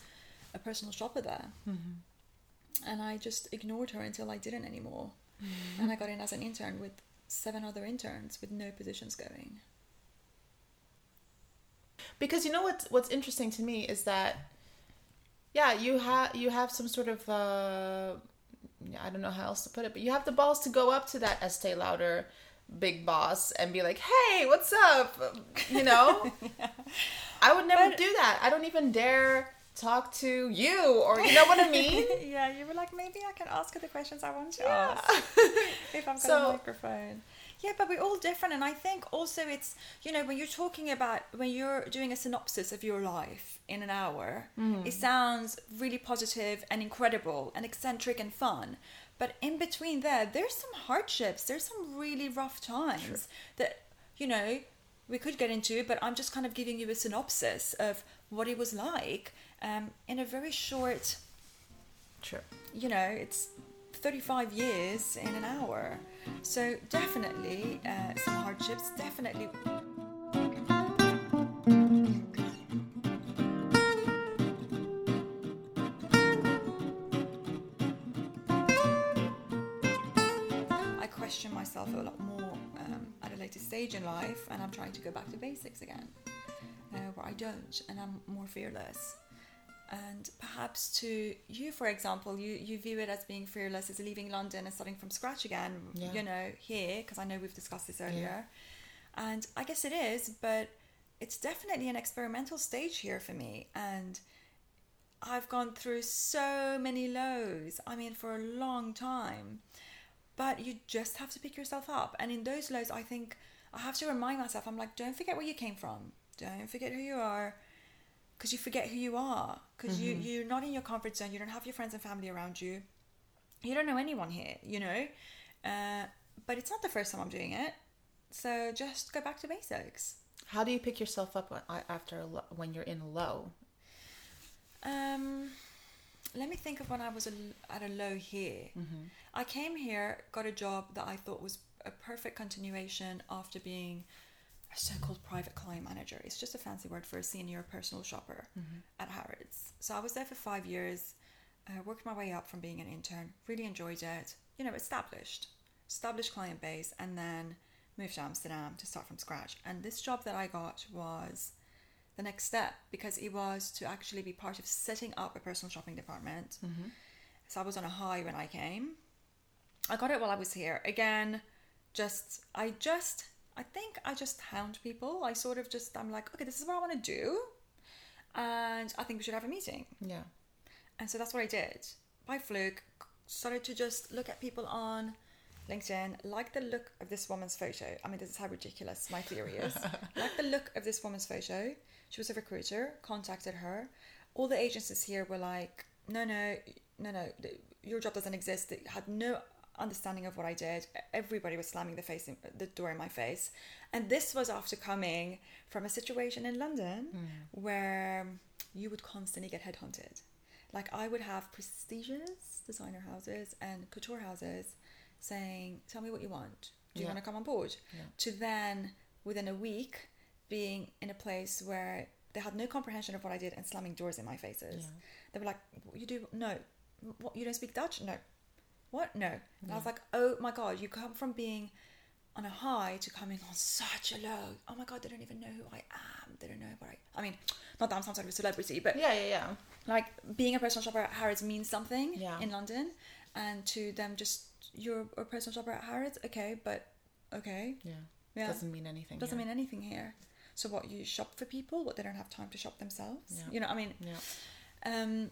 a personal shopper there. Mm-hmm. And I just ignored her until I didn't anymore. Mm-hmm. And I got in as an intern with seven other interns with no positions going. Because you know what what's interesting to me is that yeah you have you have some sort of uh i don't know how else to put it but you have the balls to go up to that estee lauder big boss and be like hey what's up? You know? I would never But- do that. I don't even dare talk to you or you know what i mean? Yeah, you were like, maybe I can ask her the questions I want to Yeah. ask if I've got So- a microphone. Yeah, but we're all different, and I think also it's you know when you're talking about when you're doing a synopsis of your life in an hour, it sounds really positive and incredible and eccentric and fun. But in between there, there's some hardships. There's some really rough times that you know we could get into, but I'm just kind of giving you a synopsis of what it was like um, in a very short sure you know, it's 35 years in an hour. So definitely uh, some hardships, definitely. I question myself a lot more um, at a later stage in life, and I'm trying to go back to basics again, uh, where I don't, and I'm more fearless and perhaps to you for example you you view it as being fearless as leaving london and starting from scratch again Yeah. you know here because i know we've discussed this earlier. And i guess it is but it's definitely an experimental stage here for me. And i've gone through so many lows i mean for a long time. But you just have to pick yourself up. And in those lows i think i have to remind myself i'm like don't forget where you came from. Don't forget who you are because you forget who you are. Because you you're not in your comfort zone. You don't have your friends and family around you. You don't know anyone here you know? Uh, but it's not the first time i'm doing it. So just go back to basics. How do you pick yourself up after when you're in a low? Um let me think of when i was a, at a low here. I came here got a job that i thought was a perfect continuation after being a so-called manager it's just a fancy word for a senior personal shopper at harrods so i was there for five years uh, worked my way up from being an intern really enjoyed it you know established established client base and then moved to amsterdam to start from scratch and this job that i got was the next step because it was to actually be part of setting up a personal shopping department. So I was on a high when I came. I got it while I was here. Again, just I just I think I just hound people. I sort of just I'm like, okay, this is what I want to do, and I think we should have a meeting. yeah And so that's what I did. By fluke, started to just look at people on LinkedIn, like the look of this woman's photo. I mean, this is how ridiculous my theory is. like the look of this woman's photo. She was a recruiter, contacted her. All the agencies here were like, no, no, no, no, your job doesn't exist. They had no understanding of what I did. Everybody was slamming the face in, the door in my face. And this was after coming from a situation in London hmm. where you would constantly get headhunted. Like I would have prestigious designer houses and couture houses saying, "Tell me what you want. Do you Yeah. want to come on board?" Yeah. To then within a week being in a place where they had no comprehension of what I did and slamming doors in my faces. Yeah. They were like, "What you do? No. What you don't speak Dutch? No. What? No." And I was like, "Oh my god, you come from being on a high to coming on such a low. Oh my god, they don't even know who I am. They don't know what I. I mean, not that I'm some sort of a celebrity, but yeah yeah yeah like being a personal shopper at Harrods means something Yeah. in London, and to them just you're a personal shopper at Harrods, okay, but okay, yeah Yeah. doesn't mean anything doesn't here. mean anything here. So what you shop for people, what they don't have time to shop themselves, Yeah. you know? I mean, yeah um,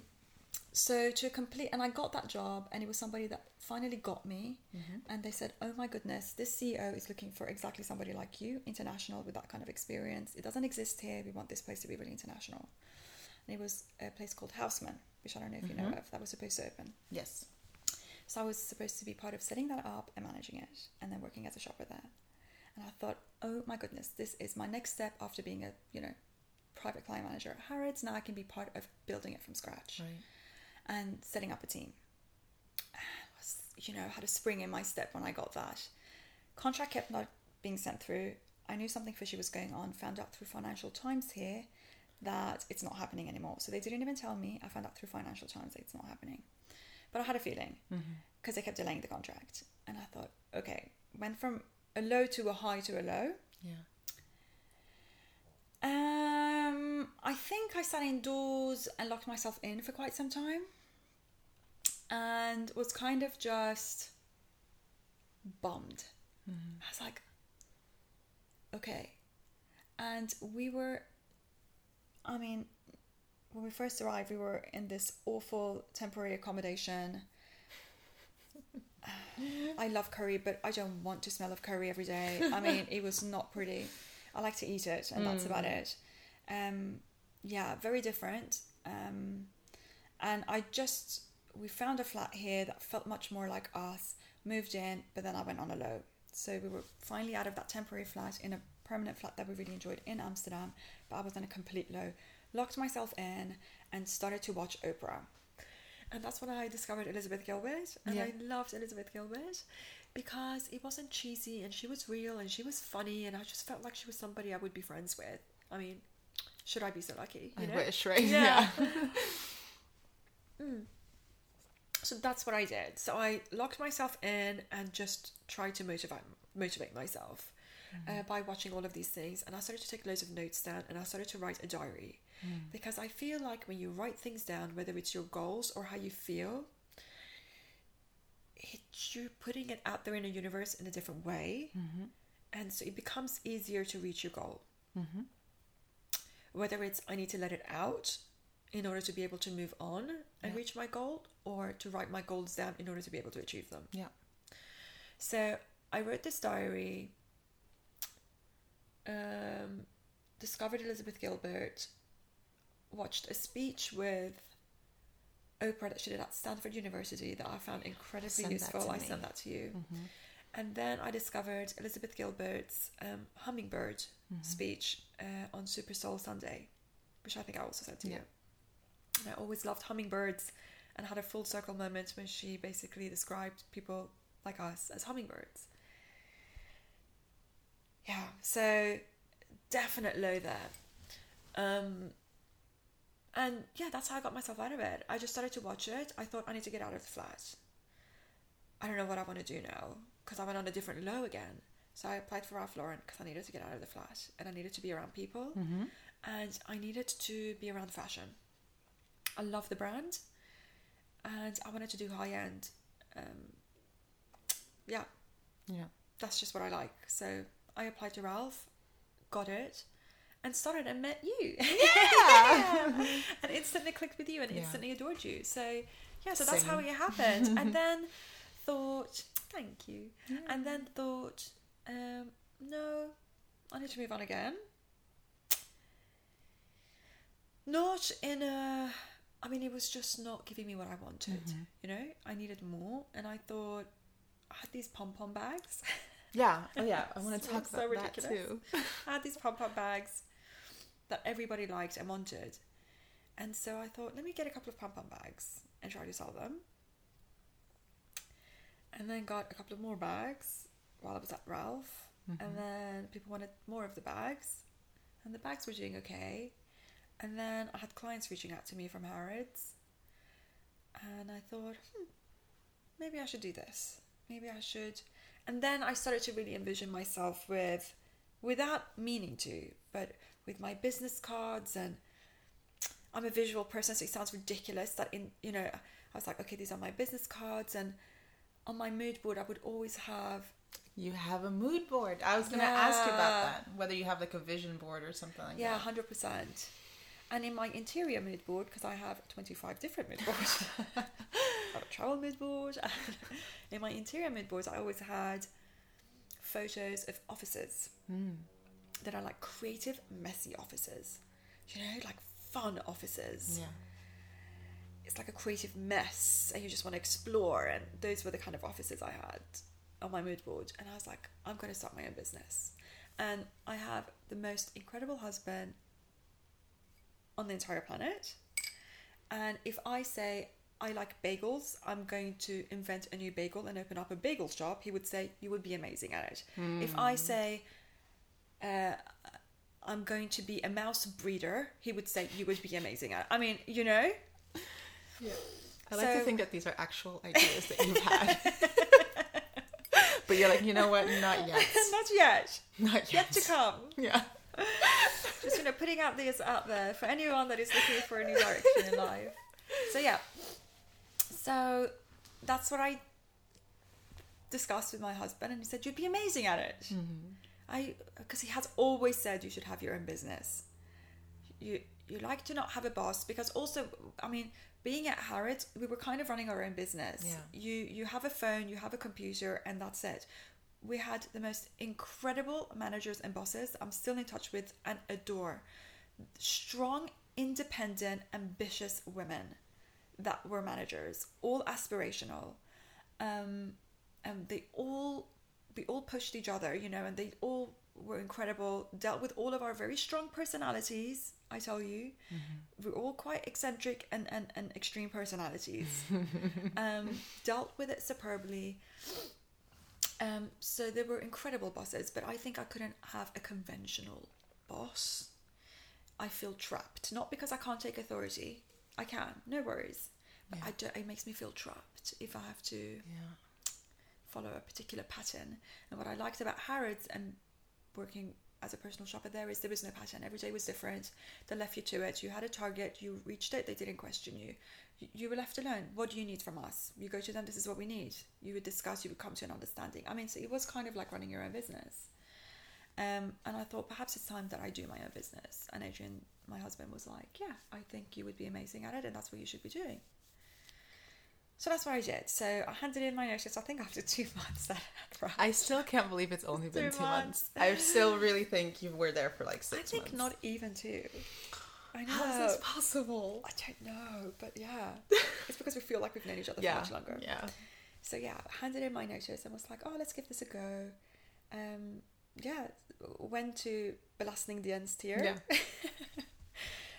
so to complete, and I got that job, and it was somebody that finally got me, Mm-hmm. and they said, "Oh my goodness, this CEO is looking for exactly somebody like you, international with that kind of experience. It doesn't exist here. We want this place to be really international." And it was a place called Houseman, which I don't know if you know Mhm. of. That was supposed to open. yes So I was supposed to be part of setting that up and managing it, and then working as a shopper there. And I thought, oh my goodness, this is my next step after being a you know private client manager at Harrods. Now I can be part of building it from scratch right and setting up a team. Was, you know, had a spring in my step when I got that. Contract kept not being sent through. I knew something fishy was going on. Found out through Financial Times here that it's not happening anymore. So they didn't even tell me. I found out through Financial Times that it's not happening. But I had a feeling because they kept delaying the contract, and I thought, okay, went from a low to a high to a low. yeah Um, I think I sat indoors and locked myself in for quite some time, and was kind of just bummed. I was like, okay, and we were. I mean, when we first arrived, we were in this awful temporary accommodation. I love curry, but I don't want to smell of curry every day. I mean, it was not pretty. I like to eat it, and that's about it. Um, yeah, very different. Um, and I just we found a flat here that felt much more like us. Moved in, but then I went on a low. So we were finally out of that temporary flat in a permanent flat that we really enjoyed in Amsterdam, but I was on a complete low. Locked myself in and started to watch Oprah. And that's when I discovered Elizabeth Gilbert. And Yeah. I loved Elizabeth Gilbert because it wasn't cheesy and she was real and she was funny and I just felt like she was somebody I would be friends with. I mean, should I be so lucky? You I know? wish, right? Yeah. Mm. So that's what I did. So I locked myself in and just tried to motivate motivate myself uh, by watching all of these things. And I started to take loads of notes down and I started to write a diary because I feel like when you write things down, whether it's your goals or how you feel, it, you're putting it out there in the universe in a different way, and so it becomes easier to reach your goal. Whether it's I need to let it out in order to be able to move on and Yeah. reach my goal, or to write my goals down in order to be able to achieve them. Yeah. So I wrote this diary, um, discovered Elizabeth Gilbert, watched a speech with Oprah that she did at Stanford University that I found incredibly Send useful. I me. sent that to you. Mm-hmm. And then I discovered Elizabeth Gilbert's um, hummingbird Mm-hmm. speech uh, on Super Soul Sunday, which I think I also said to Yeah. you. And I always loved hummingbirds and had a full circle moment when she basically described people like us as hummingbirds. Yeah, so definite low there. Um, and yeah, that's how I got myself out of it. I just started to watch it. I thought I need to get out of the flat. I don't know what I want to do now because I went on a different low again. So I applied for Ralph Lauren because I needed to get out of the flat and I needed to be around people Mm-hmm. and I needed to be around fashion. I love the brand and I wanted to do high end. Um, yeah, Yeah. that's just what I like. So I applied to Ralph, got it, and started and met you. Yeah. and instantly clicked with you and Yeah. instantly adored you. So yeah, so that's Same. how it happened. and then thought, thank you. And then thought, um, no, I need to move on again. Not in a. I mean, it was just not giving me what I wanted. Mm-hmm. You know, I needed more, and I thought I had these pom pom bags. Yeah. Oh, yeah. I want to talk so about that ridiculous. too. I had these pom pom bags that everybody liked and wanted. And so I thought, let me get a couple of pom pom bags and try to sell them. And then got a couple of more bags while I was at Ralph. And then people wanted more of the bags. And the bags were doing okay. And then I had clients reaching out to me from Harrods. And I thought, hmm, maybe I should do this. Maybe I should. And then I started to really envision myself with, without meaning to, but with my business cards and I'm a visual person, so it sounds ridiculous that in you know, I was like, okay, these are my business cards, and on my mood board, I would always have You have a mood board. I was going to ask you about that. Whether you have like a vision board or something like that. yeah, hundred percent. And in my interior mood board, because I have twenty five different mood boards, I have a travel mood board. in my interior mood boards, I always had photos of offices Mm. that are like creative, messy offices. You know, like fun offices. Yeah. It's like a creative mess and you just want to explore and those were the kind of offices I had on my mood board and I was like I'm going to start my own business. And I have the most incredible husband on the entire planet. And if I say I like bagels I'm going to invent a new bagel and open up a bagel shop he would say you would be amazing at it. If I say uh, I'm going to be a mouse breeder he would say you would be amazing at it. I mean you know Yeah. I like to think that these are actual ideas that you've had. but you're like, you know what? Not yet. Not yet. Not yet. Yet to come. Yeah. Just you know, putting out these out there for anyone that is looking for a new direction in life. So yeah, so that's what I discussed with my husband, and he said you'd be amazing at it. Mm-hmm. I because he has always said you should have your own business. You you like to not have a boss because also I mean being at Harrods we were kind of running our own business. Yeah. You you have a phone, you have a computer, and that's it. We had the most incredible managers and bosses. I'm still in touch with and adore strong, independent, ambitious women that were managers, all aspirational. Um, and they all we all pushed each other, you know, and they all were incredible. Dealt with all of our very strong personalities. I tell you, we're all quite eccentric and and, and extreme personalities. um, dealt with it superbly. Um, so they were incredible bosses, but I think I couldn't have a conventional boss. I feel trapped, not because I can't take authority. I can, no worries. But Yeah. I do, it makes me feel trapped if I have to Yeah. follow a particular pattern. And what I liked about Harrods and working as a personal shopper there is there was no pattern. Every day was different. They left you to it. You had a target. You reached it. They didn't question you. You- were left alone. What do you need from us? You go to them. This is what we need. You would discuss. You would come to an understanding. I mean, so it was kind of like running your own business. Um, and I thought perhaps it's time that I do my own business. And Adrian, my husband, was like, "Yeah, I think you would be amazing at it, and that's what you should be doing." So that's what I did. So I handed in my notice. I think after two months that right. I still can't believe it's only been Two two months. months. I still really think you were there for like I think months. not even two. I know. How is this possible? I don't know, but yeah, it's because we feel like we've known each other Yeah. for much longer. Yeah. So yeah, handed in my notice and was like, oh, let's give this a go. Um, yeah, went to Belastingdienst. Yeah.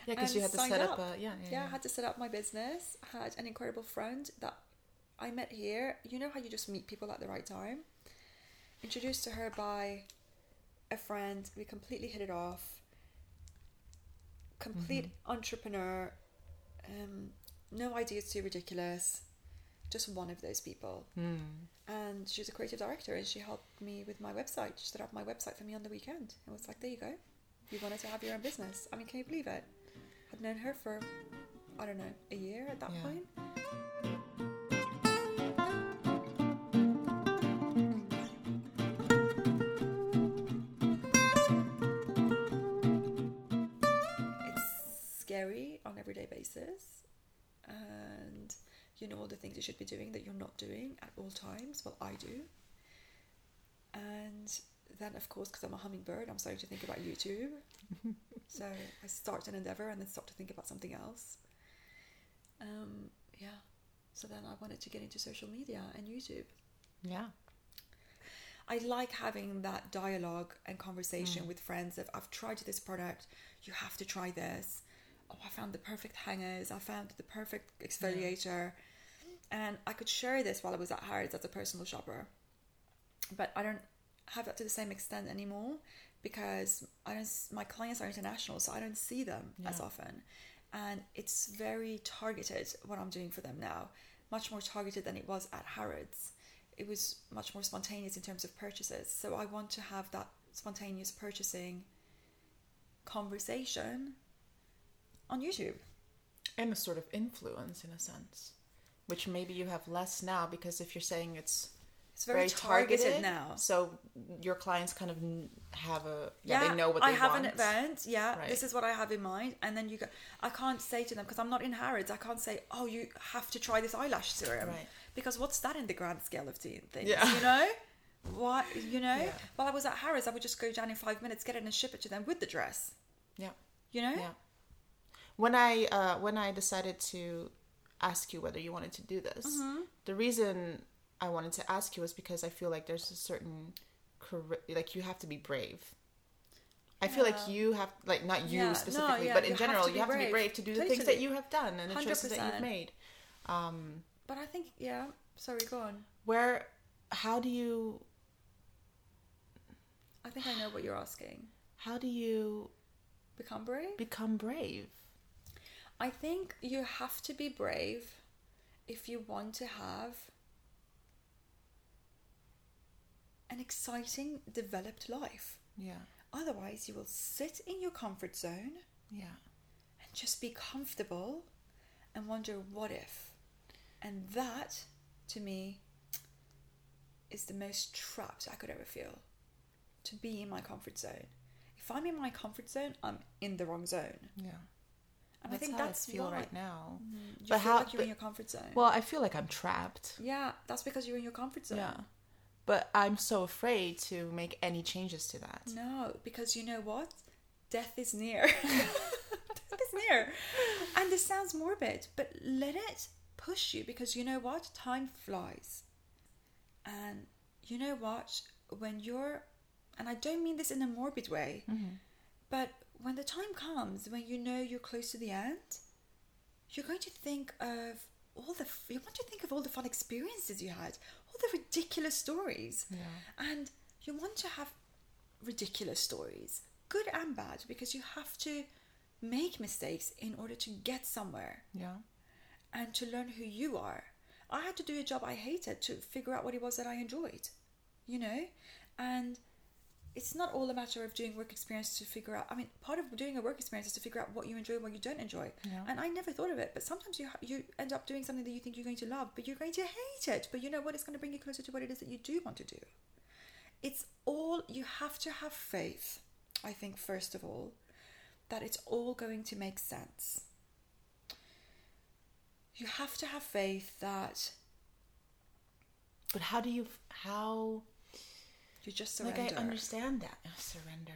Yeah, because you had to set up, up. a yeah, yeah, yeah, I had to set up my business. I Had an incredible friend that I met here. You know how you just meet people at the right time? Introduced to her by a friend. We completely hit it off. Complete Mm-hmm. entrepreneur. Um, no ideas too ridiculous. Just one of those people. Hmm. And she's a creative director and she helped me with my website. She set up my website for me on the weekend. And was like, there you go. You wanted to have your own business. I mean, can you believe it? I'd known her for, I don't know, a year at that Yeah. point. It's scary on everyday basis. And you know all the things you should be doing that you're not doing at all times. Well, I do. And then, of course, because I'm a hummingbird, I'm starting to think about YouTube. so I start an endeavor and then start to think about something else. Um, yeah. So then I wanted to get into social media and YouTube. Yeah. I like having that dialogue and conversation with friends of I've tried this product, you have to try this. Oh, I found the perfect hangers, I found the perfect exfoliator. And I could share this while I was at Harrods as a personal shopper. But I don't have that to the same extent anymore because I don't my clients are international, so I don't see them as often. And it's very targeted what I'm doing for them now, much more targeted than it was at Harrods. It was much more spontaneous in terms of purchases. So I want to have that spontaneous purchasing conversation on YouTube. And a sort of influence in a sense, which maybe you have less now because if you're saying it's It's very, targeted, now. so your clients kind of have a yeah, they know what I they have want. an event. Yeah, Right. this is what I have in mind, and then you go. I can't say to them because I'm not in Harrods. I can't say, "Oh, you have to try this eyelash serum," Right. because what's that in the grand scale of things? Yeah. You know, what you know. Yeah. While I was at Harrods, I would just go down in five minutes, get it, and ship it to them with the dress. Yeah. You know. Yeah. When I uh, when I decided to ask you whether you wanted to do this, Mm-hmm. the reason I wanted to ask you was because I feel like there's a certain like you have to be brave. I feel like you have like not you Yeah, no, specifically, yeah, but in have general, to you have to be brave. brave to do the things that you have done and the choices that you've made. Um, But I think, yeah. Sorry, go on. where, how do you, I think I know what you're asking. how do you Become brave. become brave? I think you have to be brave if you want to have an exciting, developed life. Yeah. Otherwise, you will sit in your comfort zone Yeah. and just be comfortable and wonder what if. And that, to me, is the most trapped I could ever feel. To be in my comfort zone. If I'm in my comfort zone, I'm in the wrong zone. Yeah. And that's I think how that's I feel why. right now. Mm, you But feel how- like you're in your comfort zone. Well, I feel like I'm trapped. yeah, that's because you're in your comfort zone. Yeah. But I'm so afraid to make any changes to that. No, because you know what? Death is near. Death is near. And this sounds morbid, but let it push you because you know what? Time flies. And you know what? When you're, and I don't mean this in a morbid way, mm-hmm. but when the time comes when you know you're close to the end, you're going to think of all the, you want to think of all the fun experiences you had, the ridiculous stories. Yeah. And you want to have ridiculous stories, good and bad, because you have to make mistakes in order to get somewhere Yeah. and to learn who you are. I had to do a job I hated to figure out what it was that I enjoyed, you know? And it's not all a matter of doing work experience to figure out. I mean, part of doing a work experience is to figure out what you enjoy and what you don't enjoy. Yeah. And I never thought of it, but sometimes you ha- you end up doing something that you think you're going to love, but you're going to hate it. But you know what? It's going to bring you closer to what it is that you do want to do. It's all you have to have faith. I think first of all that it's all going to make sense. You have to have faith that But how do you how you just surrender. like I understand that oh, surrender.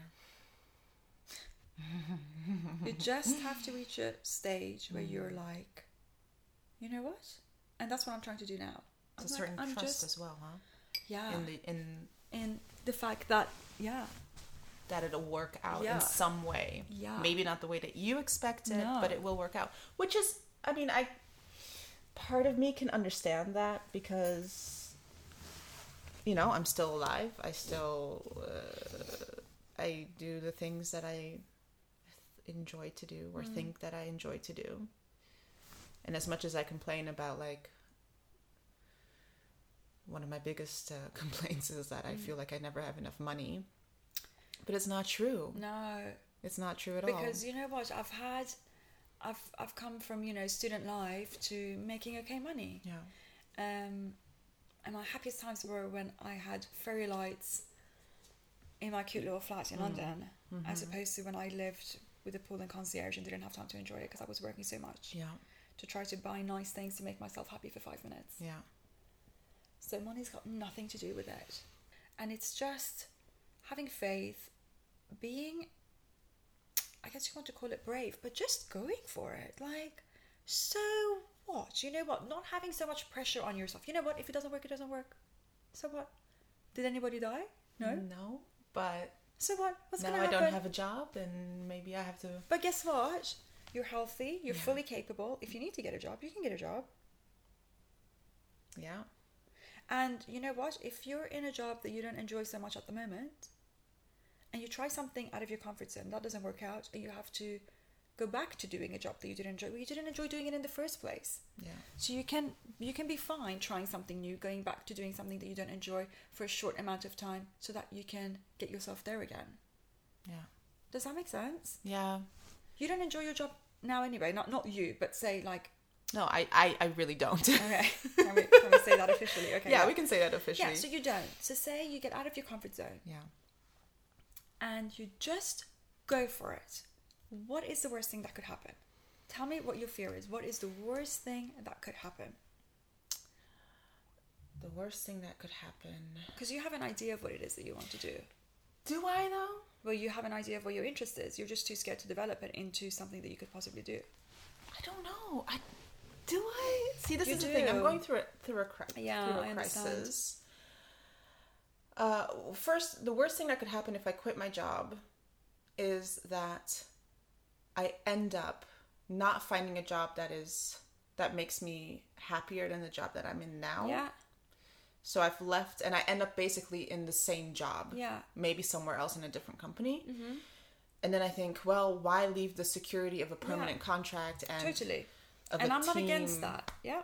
You just have to reach a stage where you're mm. like, you know what? And that's what I'm trying to do now. It's a I'm certain like, I'm trust just as well, huh? yeah, In the in in the fact that yeah, that it'll work out Yeah. in some way. Yeah. Maybe not the way that you expect it, No. but it will work out. Which is, I mean, I part of me can understand that because you know I'm still alive. I still uh, I do the things that I enjoy to do or think that I enjoy to do. And as much as I complain about like one of my biggest uh, complaints is that I feel like I never have enough money. But it's not true. no, It's not true at because all. Because you know what? I've had, I've I've come from you know student life to making okay money. Yeah. Um, and my happiest times were when I had fairy lights in my cute little flat Mm. in London, Mm-hmm. as opposed to when I lived with a pool and concierge and didn't have time to enjoy it because I was working so much Yeah. to try to buy nice things to make myself happy for five minutes. Yeah. So money's got nothing to do with it. And it's just having faith, being, I guess you want to call it brave, but just going for it. Like, so what? You know what? Not having so much pressure on yourself. You know what? If it doesn't work, it doesn't work. So what? Did anybody die? No. No. But So what? What's now going I don't have a job and maybe I have to But guess what? You're healthy. You're Yeah. fully capable. If you need to get a job, you can get a job. Yeah. And you know what? If you're in a job that you don't enjoy so much at the moment, and you try something out of your comfort zone, that doesn't work out, and you have to go back to doing a job that you didn't enjoy. Well, you didn't enjoy doing it in the first place. Yeah. So you can you can be fine trying something new, going back to doing something that you don't enjoy for a short amount of time, so that you can get yourself there again. Yeah. Does that make sense? Yeah. You don't enjoy your job now anyway. Not not you, but say like No, I, I, I really don't. okay, can we, can we say that officially? Okay. yeah, we can say that officially. Yeah. So you don't. So say you get out of your comfort zone. yeah. and you just go for it. What is the worst thing that could happen? Tell me what your fear is. What is the worst thing that could happen? The worst thing that could happen. Because you have an idea of what it is that you want to do. Do I though? Well, you have an idea of what your interest is. You're just too scared to develop it into something that you could possibly do. I don't know. I do I see. This You is the thing. I'm going through it through a, cri- Yeah, through a I understand. crisis. Uh, first, the worst thing that could happen if I quit my job is that I end up not finding a job that is that makes me happier than the job that I'm in now. Yeah, So I've left, and I end up basically in the same job. Yeah. Maybe somewhere else in a different company. Mm-hmm. And then I think, well, why leave the security of a permanent contract and totally. And I'm not against that. Yeah,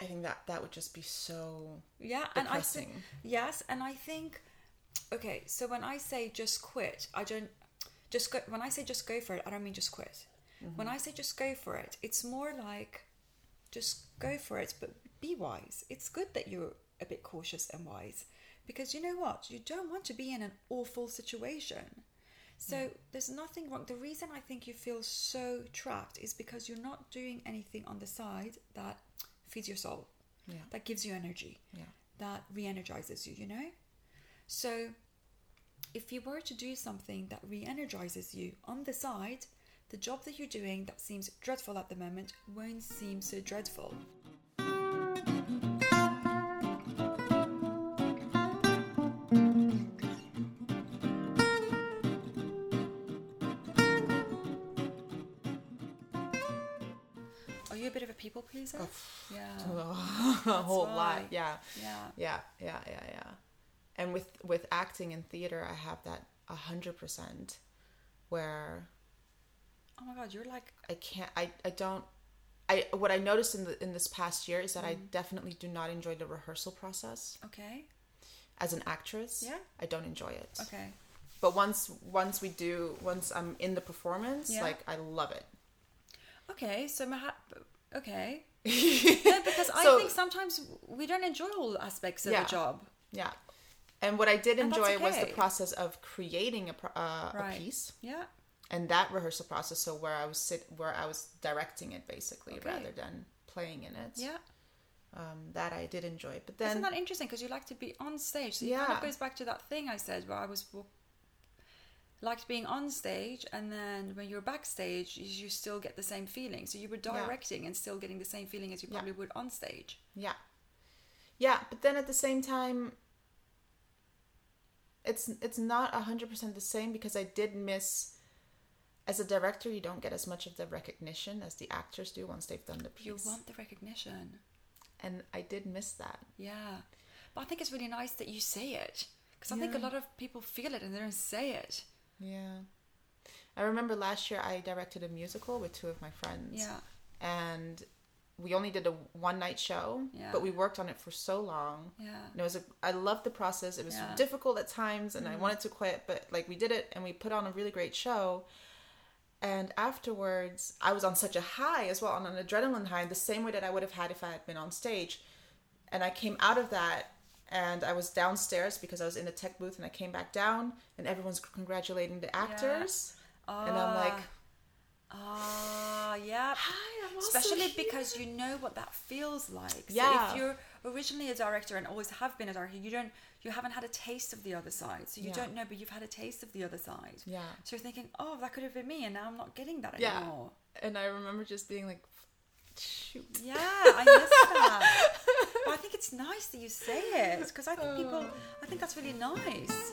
I think that that would just be so yeah. And I depressing. think yes, and I think okay, so when I say just quit, I don't just go. When I say just go for it, I don't mean just quit. When mm-hmm. I say just go for it, it's more like just go for it, but be wise. It's good that you're a bit cautious and wise because you know what? You don't want to be in an awful situation. So mm. there's nothing wrong. The reason I think you feel so trapped is because you're not doing anything on the side that feeds your soul, Yeah. that gives you energy, Yeah. that re energizes you, you know? So if you were to do something that re energizes you on the side, the job that you're doing that seems dreadful at the moment won't seem so dreadful. Are you a bit of a people pleaser? Oh, yeah. a whole lot. Yeah. Yeah. Yeah, yeah, yeah, yeah. And with with acting and theater, I have that a hundred percent, where Oh my god, you're like I can't. I I don't. I what I noticed in the in this past year is that I Mm. definitely do not enjoy the rehearsal process okay, as an actress. Yeah. I don't enjoy it. okay. But once once we do, once I'm in the performance, Yeah. like I love it. Okay, so Maha- okay. no, because I So- think sometimes we don't enjoy all aspects of Yeah. a job. Yeah. And what I did enjoy was the process of creating a, uh, Right. a piece. Yeah. and that rehearsal process so where i was sit where i was directing it basically Okay. rather than playing in it Yeah. um, that i did enjoy but then Isn't that interesting? Because you like to be on stage. So it kind Yeah. of goes back to that thing I said where I was liked being on stage, and then when you're backstage, you you still get the same feeling. So you were Yeah. directing and still getting the same feeling as you Yeah. probably would on stage. yeah yeah but then at the same time it's it's not 100% the same because i did miss as a director you don't get as much of the recognition as the actors do once they've done the piece You want the recognition. and i did miss that Yeah. But I think it's really nice that you say it. Because I think a lot of people feel it and they don't say it. yeah i remember last year i directed a musical with two of my friends Yeah. and we only did a one night show Yeah. but we worked on it for so long Yeah. and it was a i loved the process it was Yeah. Mm-hmm. difficult at times and i wanted to quit but like we did it and we put on a really great show and afterwards i was on such a high as well on an adrenaline high the same way that i would have had if i had been on stage and i came out of that and i was downstairs because i was in the tech booth and i came back down and everyone's congratulating the actors and i'm like Ah, yeah. Hi, Especially because you know what that feels like. So Yeah. if you're originally a director and always have been a director, you don't, you haven't had a taste of the other side. So you Yeah. don't know, but you've had a taste of the other side. Yeah. So you're thinking, oh, that could have been me, and now I'm not getting that Yeah. anymore. and i remember just being like shoot Yeah, I miss that. but I think it's nice that you say it because I think people, I think that's really nice.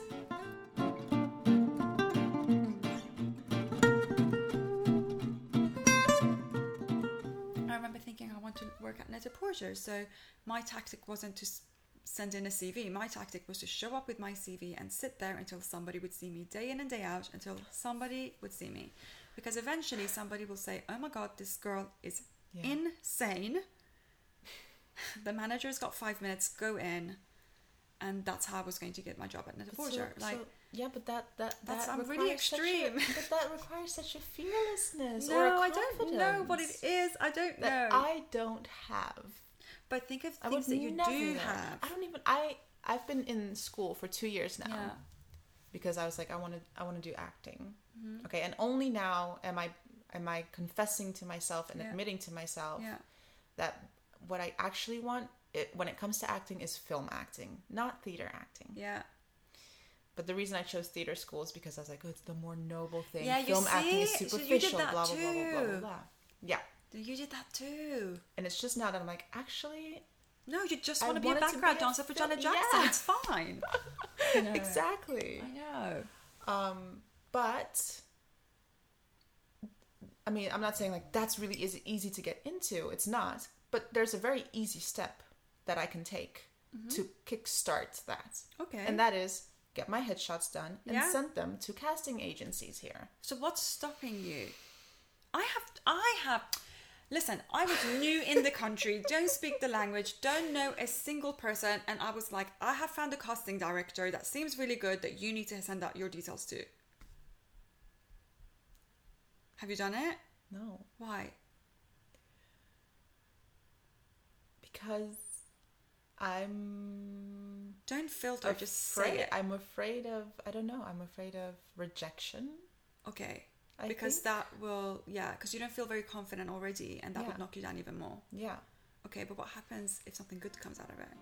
To work at Net a Porter. so my tactic wasn't to send in a CV. My tactic was to show up with my CV and sit there until somebody would see me day in and day out, until somebody would see me. Because eventually somebody will say, Oh my god, this girl is Yeah. insane. The manager's got five minutes, go in. And that's how I was going to get my job at Net so- Porter. like, so- yeah, but that that That's- that I'm really such a- extreme. but that requires such a fearlessness or no, I don't know what it is. I don't know. I don't have. but think of I things that you do learn. have. I don't even. I I've been in school for two years now Yeah. because I was like I want to I want to do acting. Mm-hmm. Okay, and only now am I am I confessing to myself and Yeah. admitting to myself Yeah. that what I actually want it, when it comes to acting is film acting, not theater acting. Yeah. But the reason I chose theater school is because I was like, oh, it's the more noble thing. Yeah, you Film acting is see? So you did that blah, blah, blah, blah, blah, blah, too. blah. Yeah. You did that too. And it's just now that I'm like, actually, No, you just want to be a be background dancer for Janet Jackson. Yeah. It's fine. know. exactly. I know. Um, but I mean, I'm not saying like that's really easy, easy to get into. It's not. But there's a very easy step that I can take to kickstart that. Mm-hmm. Okay. And that is get my headshots done and Yeah. send them to casting agencies here. So what's stopping you? I have. I have. Listen, I was new in the country, don't speak the language, don't know a single person, and I was like, I have found a casting director that seems really good that you need to send out your details to. Have you done it? No, Why? because I'm Don't filter, just say it. I'm afraid of. I don't know. I'm afraid of rejection. Okay. I because think- that will, yeah, because you don't feel very confident already, and that Yeah. would knock you down even more. Yeah. Okay, but what happens if something good comes out of it?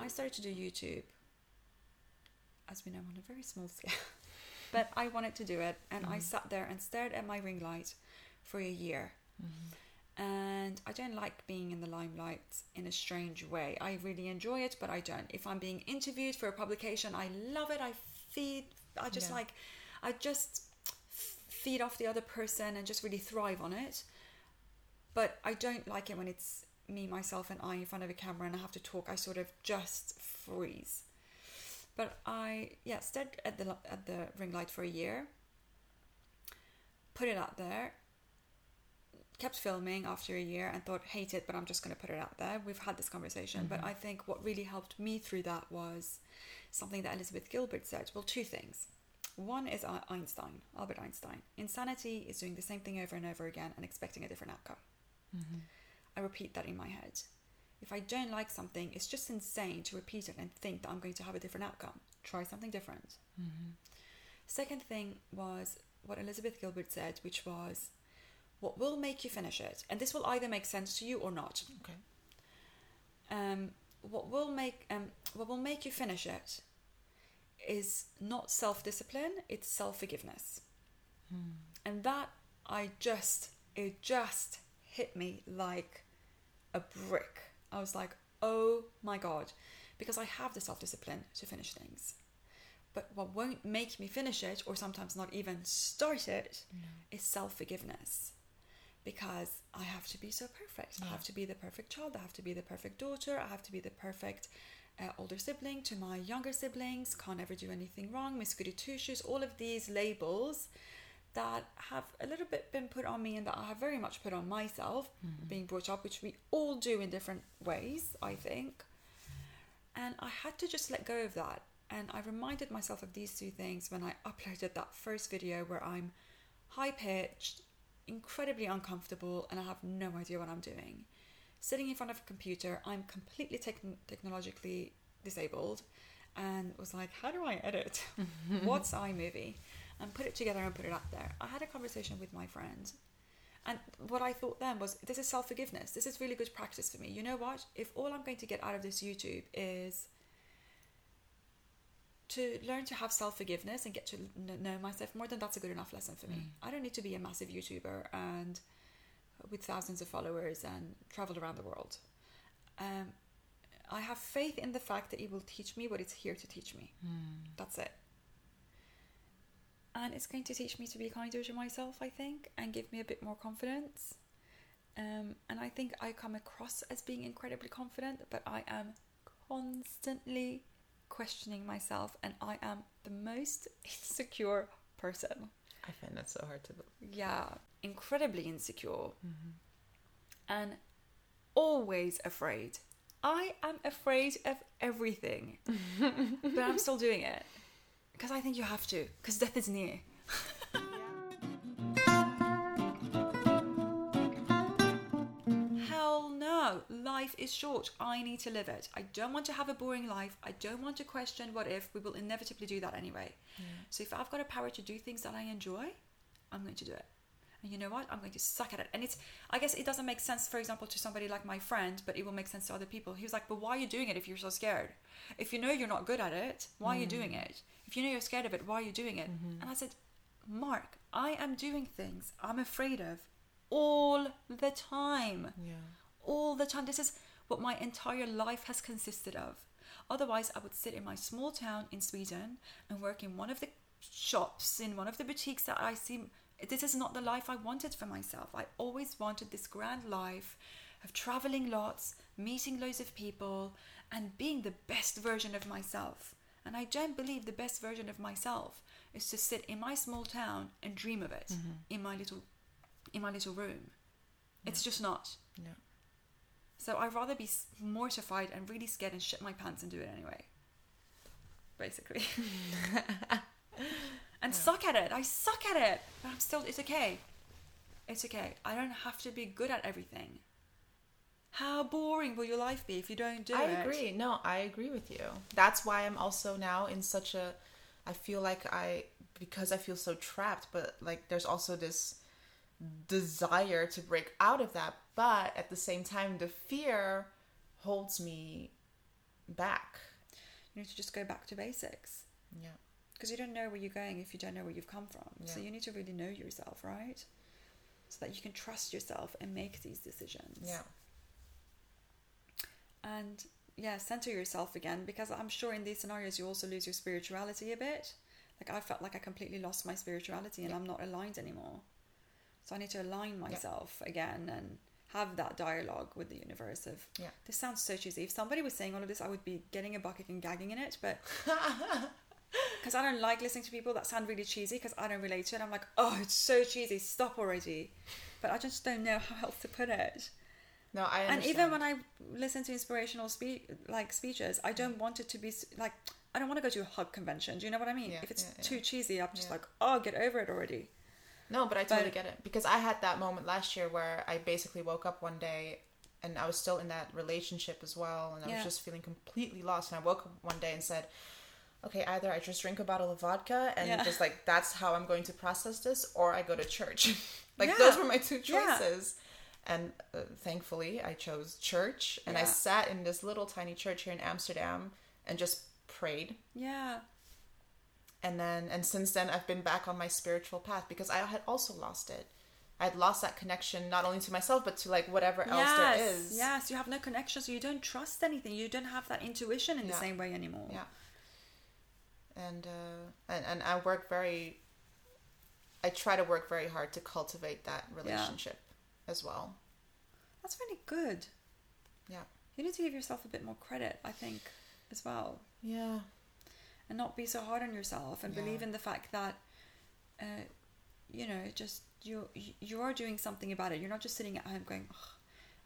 I started to do YouTube, as we know, on a very small scale. but I wanted to do it, and I mm-hmm. sat there and stared at my ring light for a year. Mm-hmm. And I don't like being in the limelight in a strange way. I really enjoy it, but I don't. If I'm being interviewed for a publication, I love it. I feed, I just Yeah. like, I just feed off the other person and just really thrive on it. But I don't like it when it's me, myself, and I in front of a camera and I have to talk. I sort of just freeze. But I, yeah, stared at the at the ring light for a year. Put it out there. Kept filming after a year and thought, hate it, but I'm just going to put it out there. We've had this conversation, but mm-hmm. I think what really helped me through that was something that Elizabeth Gilbert said. Well, two things. One is Einstein, Albert Einstein. Insanity is doing the same thing over and over again and expecting a different outcome. Mm-hmm. I repeat that in my head. If I don't like something, it's just insane to repeat it and think that I'm going to have a different outcome. Try something different. Mm-hmm. Second thing was what Elizabeth Gilbert said, which was what will make you finish it. And this will either make sense to you or not. Okay. Um, what will make um, what will make you finish it is not self discipline; it's self forgiveness. And that I just it just hit me like a brick. I was like, oh my god, because I have the self discipline to finish things. But what won't make me finish it, or sometimes not even start it, is self forgiveness. Because I have to be so perfect. I have to be the perfect child. I have to be the perfect daughter. I have to be the perfect uh, older sibling to my younger siblings. Can't ever do anything wrong. Miss Goody Two Shoes. All of these labels that have a little bit been put on me and that I have very much put on myself, being brought up, which we all do in different ways, I think. And I had to just let go of that. And I reminded myself of these two things when I uploaded that first video where I'm high pitched, incredibly uncomfortable, and I have no idea what I'm doing. Sitting in front of a computer, I'm completely techn technologically disabled and was like, how do I edit? What's iMovie? And put it together and put it up there. I had a conversation with my friend. And what I thought then was, this is self forgiveness. This is really good practice for me. You know what? If all I'm going to get out of this YouTube is to learn to have self forgiveness and get to know myself more, then that's a good enough lesson for me. I don't need to be a massive YouTuber and with thousands of followers and travel around the world. Um, I have faith in the fact that it will teach me what it's here to teach me. That's it. And it's going to teach me to be kinder to myself, I think, and give me a bit more confidence. Um, and I think I come across as being incredibly confident, but I am constantly questioning myself, and I am the most insecure person. I find that so hard to believe. Yeah, incredibly insecure. Mm-hmm. And always afraid. I am afraid of everything, but I'm still doing it because I think you have to, because death is near. Life is short. I need to live it. I don't want to have a boring life. I don't want to question what if. We will inevitably do that anyway. So if I've got a power to do things that I enjoy, I'm going to do it. And you know what? I'm going to suck at it. And it's, I guess it doesn't make sense, for example, to somebody like my friend, but it will make sense to other people. He was like, but why are you doing it if you're so scared? If you know you're not good at it, why are you doing mm. it? If you know you're scared of it, why are you doing it? Mm-hmm. And I said, Mark, I am doing things I'm afraid of all the time Yeah. All the time. This is what my entire life has consisted of. Otherwise, I would sit in my small town in Sweden and work in one of the shops, in one of the boutiques that I see. This is not the life I wanted for myself. I always wanted this grand life of traveling lots, meeting loads of people, and being the best version of myself. And I don't believe the best version of myself is to sit in my small town and dream of it mm-hmm. in my little in my little room. It's just not. So I'd rather be mortified and really scared and shit my pants and do it anyway. Basically. and suck at it. I suck at it. But I'm still, it's okay. It's okay. I don't have to be good at everything. How boring will your life be if you don't do I it? I agree. No, I agree with you. That's why I'm also now in such a. I feel like I because I feel so trapped, but like there's also this desire to break out of that, but at the same time, the fear holds me back. You need to just go back to basics. Yeah. Because you don't know where you're going if you don't know where you've come from. So you need to really know yourself, right? So that you can trust yourself and make these decisions. Yeah. and yeah center yourself again because i'm sure in these scenarios you also lose your spirituality a bit like i felt like i completely lost my spirituality and Yeah. i'm not aligned anymore so i need to align myself again and have that dialogue with the universe of Yeah. this sounds so cheesy if somebody was saying all of this i would be getting a bucket and gagging in it but because i don't like listening to people that sound really cheesy because i don't relate to it i'm like oh it's so cheesy stop already but i just don't know how else to put it No, I understand. and even when I listen to inspirational speak like speeches, I don't mm. want it to be like I don't want to go to a hug convention. Do you know what I mean? Yeah, if it's yeah, yeah. too cheesy, I'm just Yeah. like, oh, get over it already. No, but I totally But- get it because I had that moment last year where I basically woke up one day and I was still in that relationship as well, and I Yeah. was just feeling completely lost. And I woke up one day and said, "Okay, either I just drink a bottle of vodka and Yeah. just like that's how I'm going to process this, or I go to church." like Yeah. those were my two choices. And uh, thankfully, I chose church, and I sat in this little tiny church here in Amsterdam and just prayed Yeah, and then and since then i've been back on my spiritual path because i had also lost it i had lost that connection not only to myself but to like whatever else yes, there is yes. You have no connection, so you don't trust anything. You don't have that intuition in the same way anymore. yeah and uh and, and i work very i try to work very hard to cultivate that relationship as well That's really good. yeah You need to give yourself a bit more credit, I think, as well. yeah and not be so hard on yourself and Yeah. believe in the fact that uh, you know just you you are doing something about it. You're not just sitting at home going "Ugh,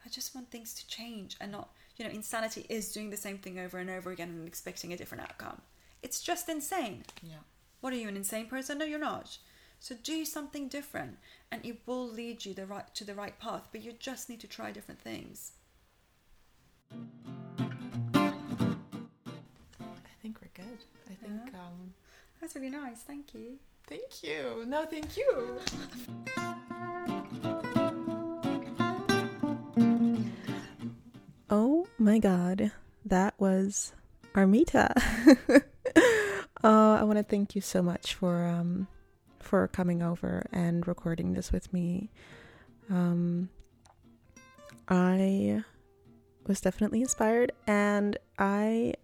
i just want things to change and not you know insanity is doing the same thing over and over again and expecting a different outcome. It's just insane. Yeah. What are you an insane person? No you're not. So do something different and it will lead you the right to the right path but you just need to try different things good i think Yeah. um that's really nice thank you thank you no thank you Oh my god, that was Armita. uh, I want to thank you so much for um, for coming over and recording this with me. Um, I was definitely inspired, and I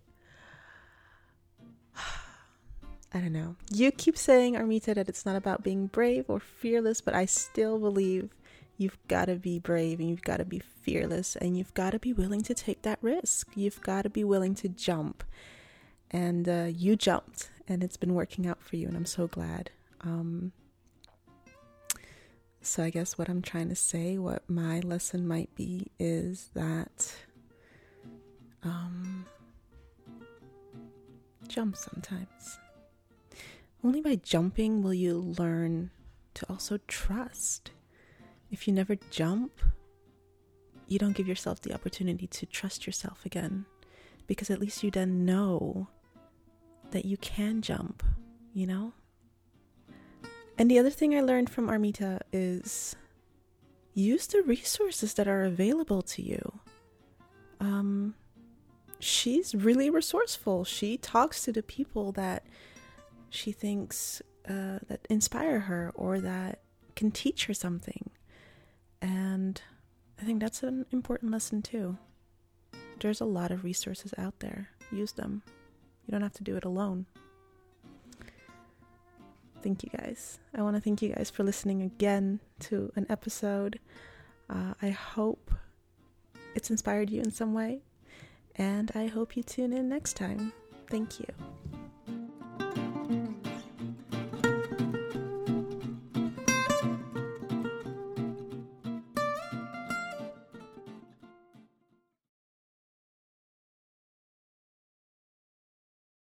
I don't know. You keep saying, Armita, that it's not about being brave or fearless, but I still believe you've got to be brave and you've got to be fearless and you've got to be willing to take that risk. You've got to be willing to jump. And uh, you jumped, and it's been working out for you, and I'm so glad. Um, so, I guess what I'm trying to say, what my lesson might be, is that um, jump sometimes. Only by jumping will you learn to also trust. If you never jump, you don't give yourself the opportunity to trust yourself again. Because at least you then know that you can jump, you know? And the other thing I learned from Armita is use the resources that are available to you. Um, she's really resourceful. She talks to the people that she thinks uh, that inspire her or that can teach her something. And I think that's an important lesson too. There's a lot of resources out there. Use them. You don't have to do it alone. Thank you guys. I want to thank you guys for listening again to an episode. Uh, I hope it's inspired you in some way. And I hope you tune in next time. Thank you.